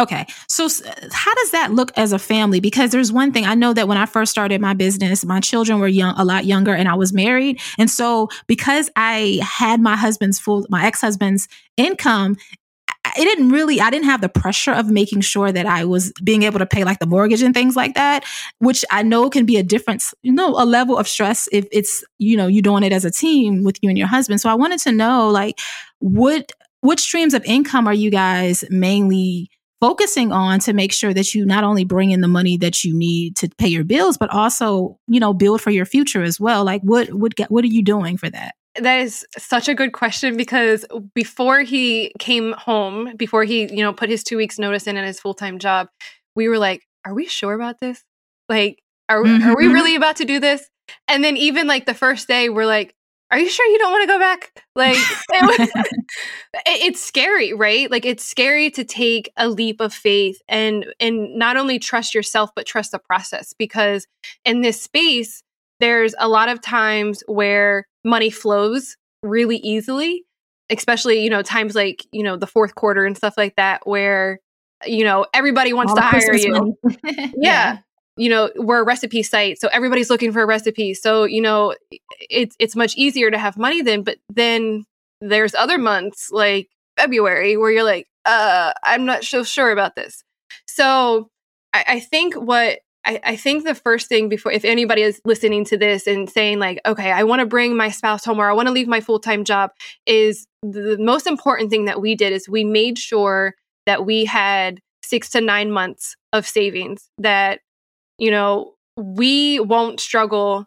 Okay. So, how does that look as a family? Because there's one thing I know that when I first started my business, my children were young, a lot younger, and I was married. And so, because I had my husband's full, my ex husband's income, it didn't really, I didn't have the pressure of making sure that I was being able to pay like the mortgage and things like that, which I know can be a difference, you know, a level of stress if it's, you know, you doing it as a team with you and your husband. So, I wanted to know, like, what, what streams of income are you guys mainly focusing on to make sure that you not only bring in the money that you need to pay your bills but also you know build for your future as well like what what what are you doing for that that is such a good question because before he came home before he you know put his two weeks notice in at his full-time job we were like are we sure about this like are, mm-hmm. are we mm-hmm. really about to do this and then even like the first day we're like are you sure you don't want to go back? Like, it [LAUGHS] it's scary, right? Like, it's scary to take a leap of faith and and not only trust yourself but trust the process because in this space, there's a lot of times where money flows really easily, especially you know times like you know the fourth quarter and stuff like that where you know everybody wants All to hire you. [LAUGHS] yeah. yeah you know we're a recipe site so everybody's looking for a recipe. So you know it's it's much easier to have money then but then there's other months like february where you're like uh i'm not so sure about this. So i, I think what I, I think the first thing before if anybody is listening to this and saying like okay i want to bring my spouse home or i want to leave my full-time job is the most important thing that we did is we made sure that we had six to nine months of savings that you know, we won't struggle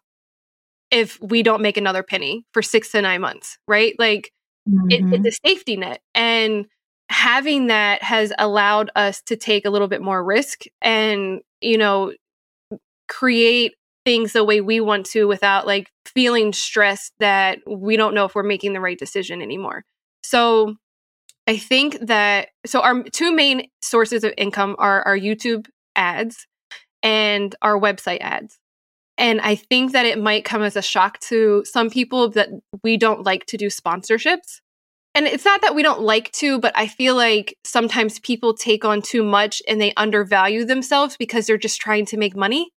if we don't make another penny for six to nine months, right? Like mm-hmm. it, it's a safety net. And having that has allowed us to take a little bit more risk and, you know, create things the way we want to without like feeling stressed that we don't know if we're making the right decision anymore. So I think that so our two main sources of income are our YouTube ads and our website ads. And I think that it might come as a shock to some people that we don't like to do sponsorships. And it's not that we don't like to, but I feel like sometimes people take on too much and they undervalue themselves because they're just trying to make money,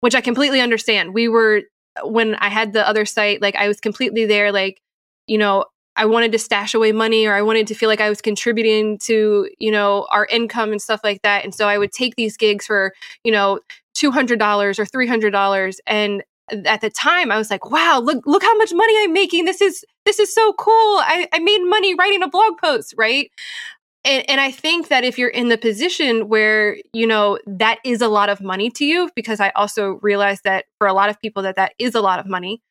which I completely understand. We were, when I had the other site, like I was completely there, like, you know, I wanted to stash away money or I wanted to feel like I was contributing to, you know, our income and stuff like that. And so I would take these gigs for, you know, $200 or $300 and at the time I was like, wow, look look how much money I'm making. This is this is so cool. I, I made money writing a blog post, right? And, and I think that if you're in the position where, you know, that is a lot of money to you, because I also realize that for a lot of people that that is a lot of money,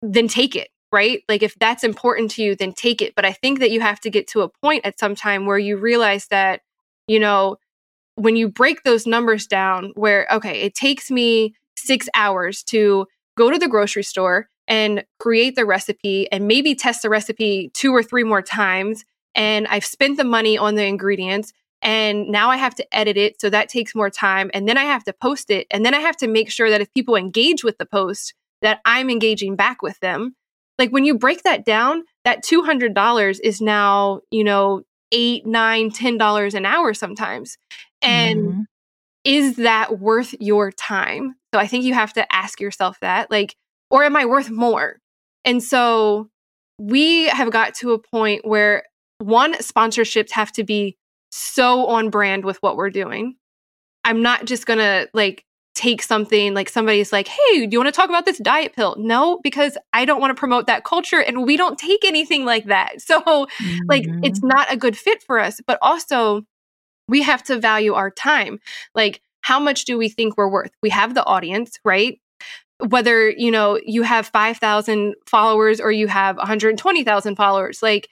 then take it right? Like if that's important to you, then take it. But I think that you have to get to a point at some time where you realize that, you know, when you break those numbers down, where, okay, it takes me six hours to go to the grocery store and create the recipe and maybe test the recipe two or three more times. And I've spent the money on the ingredients. And now I have to edit it. So that takes more time. And then I have to post it. And then I have to make sure that if people engage with the post, that I'm engaging back with them like when you break that down that $200 is now you know eight nine ten dollars an hour sometimes. And mm-hmm. is that worth your time? So i think you have to ask yourself that like or am i worth more? And so we have got to a point where one sponsorships have to be so on brand with what we're doing. I'm not just gonna like take something like somebody's like, hey, do you want to talk about this diet pill? No, because I don't want to promote that culture and we don't take anything like that. [LAUGHS] So, mm-hmm. like, it's mm-hmm. not a good fit for us. But also, we have to value our time. Like, how much do we think we're worth? We have the audience, right? Whether, you know, you have 5,000 followers or you have 120,000 followers, like,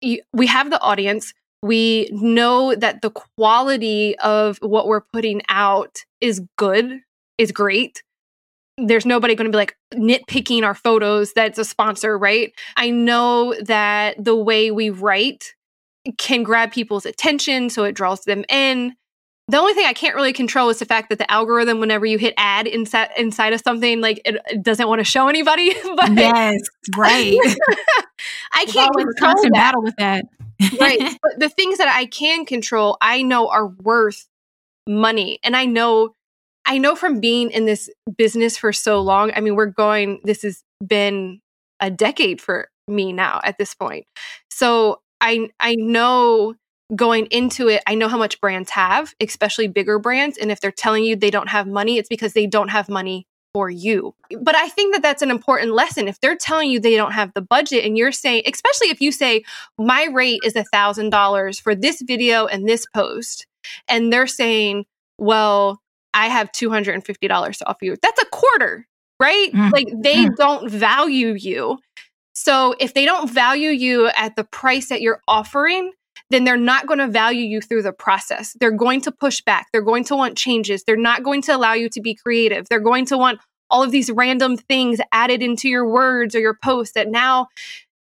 you, we have the audience we know that the quality of what we're putting out is good, is great. There's nobody going to be like nitpicking our photos that's a sponsor, right? I know that the way we write can grab people's attention so it draws them in. The only thing I can't really control is the fact that the algorithm, whenever you hit ad inside inside of something, like it, it doesn't want to show anybody. [LAUGHS] but yes, right. [LAUGHS] I can't control constant that. battle with that right. [LAUGHS] But the things that I can control, I know are worth money. And I know I know from being in this business for so long. I mean, we're going this has been a decade for me now at this point. So I I know going into it, I know how much brands have, especially bigger brands, and if they're telling you they don't have money, it's because they don't have money for you. But I think that that's an important lesson. If they're telling you they don't have the budget and you're saying, especially if you say, my rate is a $1,000 for this video and this post, and they're saying, well, I have $250 to offer you, that's a quarter, right? Mm. Like they mm. don't value you. So if they don't value you at the price that you're offering, then they're not going to value you through the process. They're going to push back. They're going to want changes. They're not going to allow you to be creative. They're going to want all of these random things added into your words or your post that now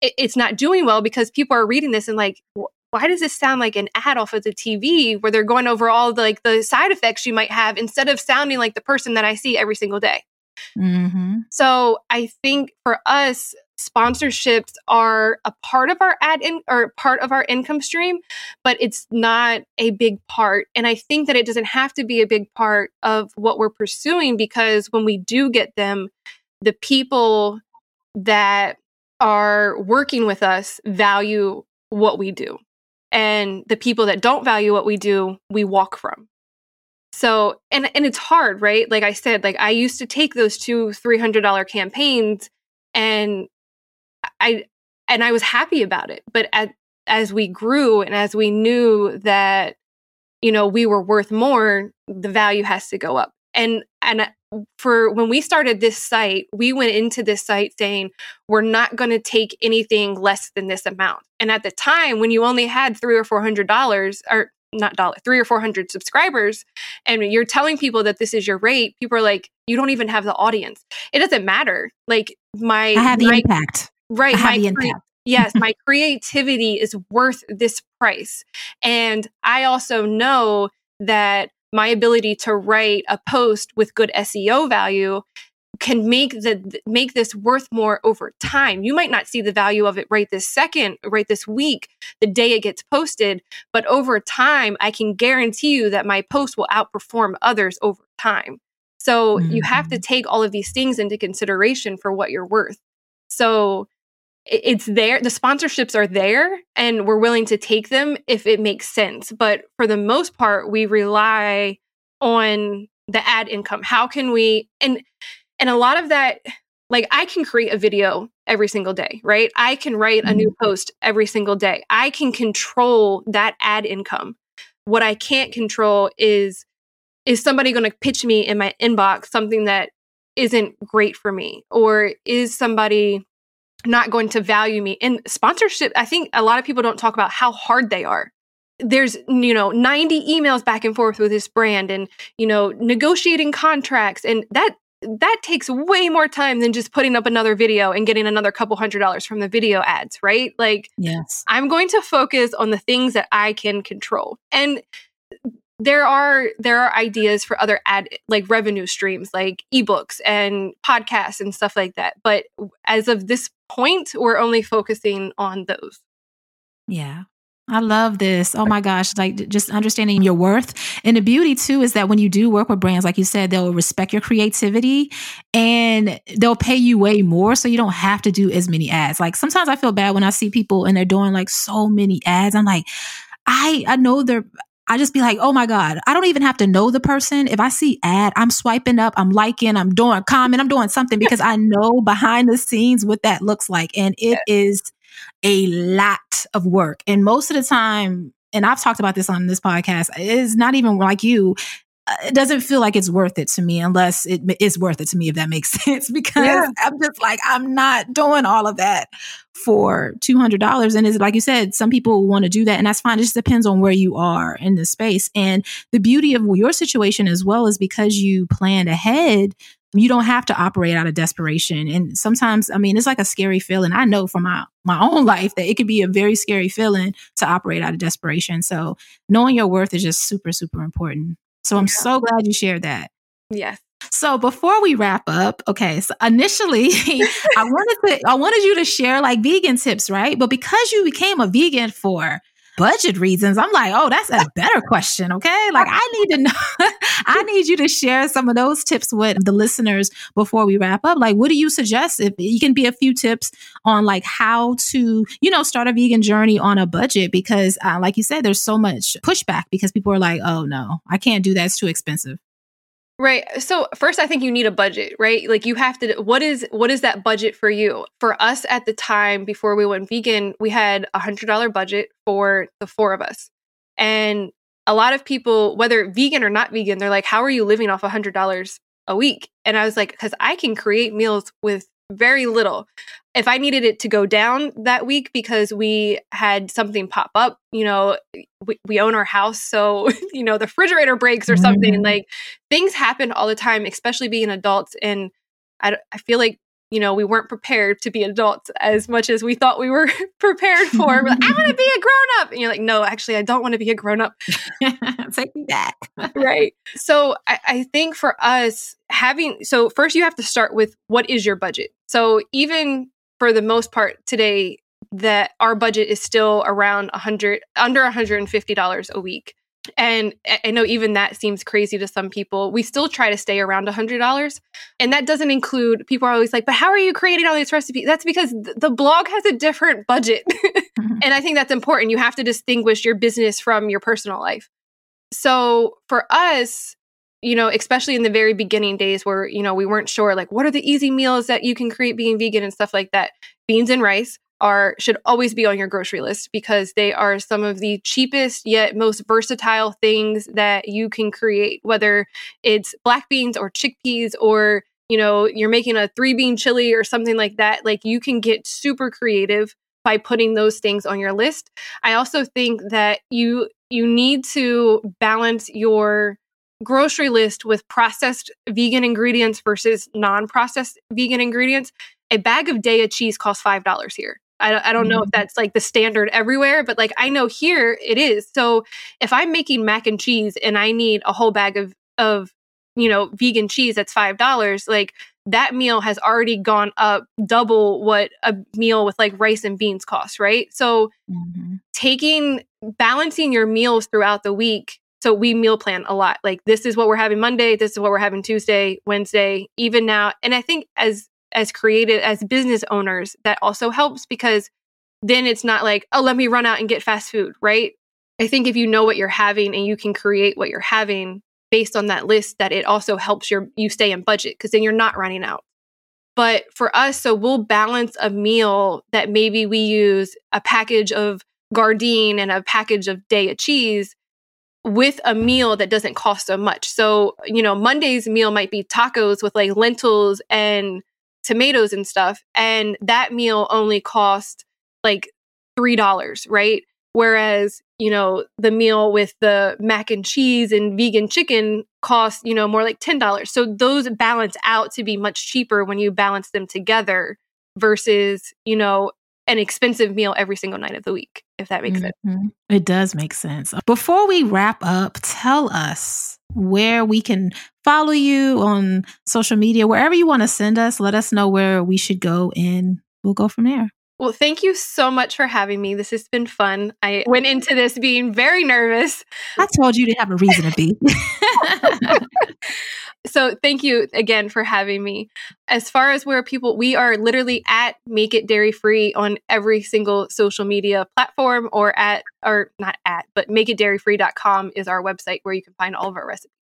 it's not doing well because people are reading this and like, why does this sound like an ad off of the TV where they're going over all the, like the side effects you might have instead of sounding like the person that I see every single day? Mm-hmm. So I think for us, sponsorships are a part of our ad in, or part of our income stream, but it's not a big part. And I think that it doesn't have to be a big part of what we're pursuing because when we do get them, the people that are working with us value what we do. And the people that don't value what we do, we walk from. So, and and it's hard, right? Like I said, like I used to take those two $300 campaigns and I and I was happy about it. But at, as we grew and as we knew that you know we were worth more, the value has to go up. And and uh, for when we started this site, we went into this site saying we're not going to take anything less than this amount. And at the time, when you only had three or four hundred dollars, or not dollar, three or four hundred subscribers, and you're telling people that this is your rate, people are like, you don't even have the audience. It doesn't matter. Like my I have the my, impact. Right. Have the impact. yes, my [LAUGHS] creativity is worth this price. And I also know that my ability to write a post with good SEO value can make the make this worth more over time. You might not see the value of it right this second, right this week, the day it gets posted, but over time I can guarantee you that my post will outperform others over time. So mm-hmm. you have to mm-hmm. take all of these things into consideration for what you're worth. So it's there the sponsorships are there and we're willing to take them if it makes sense. But for the most part we rely on the ad income. How can we and and a lot of that like i can create a video every single day right? I can write a new mm-hmm. post every single day. I can control that ad income. What i can't control is is somebody going to pitch me in my inbox something that isn't great for me or is somebody not going to value me. And sponsorship, I think a lot of people don't talk about how hard they are. There's, you know, 90 emails back and forth with this brand and, you know, negotiating contracts. And that that takes way more time than just putting up another video and getting another couple hundred dollars from the video ads, right? Like, yes, I'm going to focus on the things that I can control. And there are there are ideas for other ad like revenue streams like ebooks and podcasts and stuff like that but as of this point we're only focusing on those yeah I love this. Oh my gosh, like just understanding your worth. And the beauty too is that when you do work with brands, like you said, they'll respect your creativity and they'll pay you way more so you don't have to do as many ads. Like sometimes I feel bad when I see people and they're doing like so many ads. I'm like, I I know they're I just be like, oh my God, I don't even have to know the person. If I see ad, I'm swiping up, I'm liking, I'm doing comment, I'm doing something because I know behind the scenes what that looks like. And it is a lot of work. And most of the time, and I've talked about this on this podcast, it's not even like you it doesn't feel like it's worth it to me unless it is worth it to me if that makes [LAUGHS] sense because yeah. i'm just like i'm not doing all of that for $200 and it's like you said some people want to do that and that's fine it just depends on where you are in the space and the beauty of your situation as well is because you planned ahead you don't have to operate out of desperation and sometimes i mean it's like a scary feeling i know from my my own life that it can be a very scary feeling to operate out of desperation so knowing your worth is just super super important so I'm yeah. so glad you shared that. Yes. So before we wrap up, okay, so initially [LAUGHS] I wanted to I wanted you to share like vegan tips, right? But because you became a vegan for budget reasons, I'm like, oh, that's a better question. Okay. Like I need to know, [LAUGHS] I need you to share some of those tips with the listeners before we wrap up. Like, what do you suggest? If you can be a few tips on like how to, you know, start a vegan journey on a budget, because uh, like you said, there's so much pushback because people are like, oh no, I can't do that. It's too expensive. Right. So first I think you need a budget, right? Like you have to what is what is that budget for you? For us at the time before we went vegan, we had a $100 budget for the four of us. And a lot of people whether vegan or not vegan, they're like how are you living off a $100 a week? And I was like cuz I can create meals with very little. If I needed it to go down that week because we had something pop up, you know, we, we own our house. So, [LAUGHS] you know, the refrigerator breaks or something, mm-hmm. like things happen all the time, especially being adults. And I, I feel like you know, we weren't prepared to be adults as much as we thought we were [LAUGHS] prepared for. Like, I want to be a grown up. And you're like, no, actually, I don't want to be a grown up. [LAUGHS] Take me back. right. So I, I think for us, having, so first you have to start with what is your budget? So even for the most part today, that our budget is still around 100 under $150 a week and I know even that seems crazy to some people. We still try to stay around $100. And that doesn't include, people are always like, but how are you creating all these recipes? That's because the blog has a different budget. [LAUGHS] mm-hmm. And I think that's important. You have to distinguish your business from your personal life. So for us, you know, especially in the very beginning days where, you know, we weren't sure, like, what are the easy meals that you can create being vegan and stuff like that? Beans and rice are should always be on your grocery list because they are some of the cheapest yet most versatile things that you can create whether it's black beans or chickpeas or you know you're making a three bean chili or something like that like you can get super creative by putting those things on your list i also think that you you need to balance your grocery list with processed vegan ingredients versus non-processed vegan ingredients a bag of Daiya cheese costs $5 here I, I don't know if mm-hmm. that's like the standard everywhere, but like I know here it is. So if I'm making mac and cheese and I need a whole bag of of you know vegan cheese that's five dollars, like that meal has already gone up double what a meal with like rice and beans costs, right? So mm-hmm. taking balancing your meals throughout the week. So we meal plan a lot. Like this is what we're having Monday, this is what we're having Tuesday, Wednesday, even now. And I think as as creative as business owners, that also helps because then it's not like, oh, let me run out and get fast food, right? I think if you know what you're having and you can create what you're having, based on that list that it also helps your you stay in budget because then you're not running out. But for us, so we'll balance a meal that maybe we use a package of Gardein and a package of Daiya cheese with a meal that doesn't cost so much. So, you know, Monday's meal might be tacos with like lentils and tomatoes and stuff. And that meal only cost like $3, right? Whereas, you know, the meal with the mac and cheese and vegan chicken costs, you know, more like $10. So those balance out to be much cheaper when you balance them together versus, you know, an expensive meal every single night of the week, if that makes mm-hmm. sense. It does make sense. Before we wrap up, tell us where we can follow you on social media, wherever you want to send us. Let us know where we should go and we'll go from there. Well, thank you so much for having me. This has been fun. I went into this being very nervous. I told you to have a reason to be. [LAUGHS] so, thank you again for having me. As far as where people, we are literally at Make It Dairy Free on every single social media platform or at, or not at, but makeitdairyfree.com is our website where you can find all of our recipes.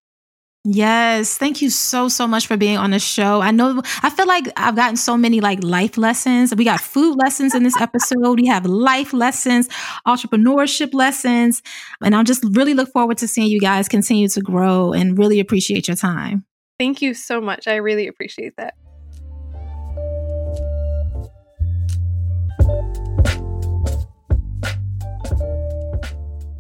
Yes. Thank you so, so much for being on the show. I know, I feel like I've gotten so many like life lessons. We got food lessons in this episode. We have life lessons, entrepreneurship lessons. And I just really look forward to seeing you guys continue to grow and really appreciate your time. Thank you so much. I really appreciate that.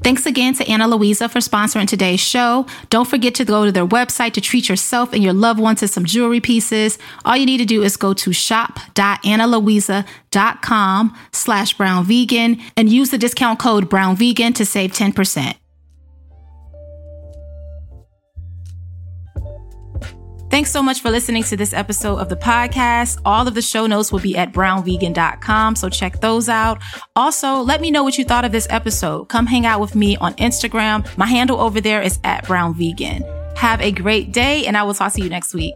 Thanks again to Ana Luisa for sponsoring today's show. Don't forget to go to their website to treat yourself and your loved ones to some jewelry pieces. All you need to do is go to shop.analuisa.com slash brown vegan and use the discount code brown vegan to save 10%. Thanks so much for listening to this episode of the podcast. All of the show notes will be at brownvegan.com, so check those out. Also, let me know what you thought of this episode. Come hang out with me on Instagram. My handle over there is at brownvegan. Have a great day, and I will talk to you next week.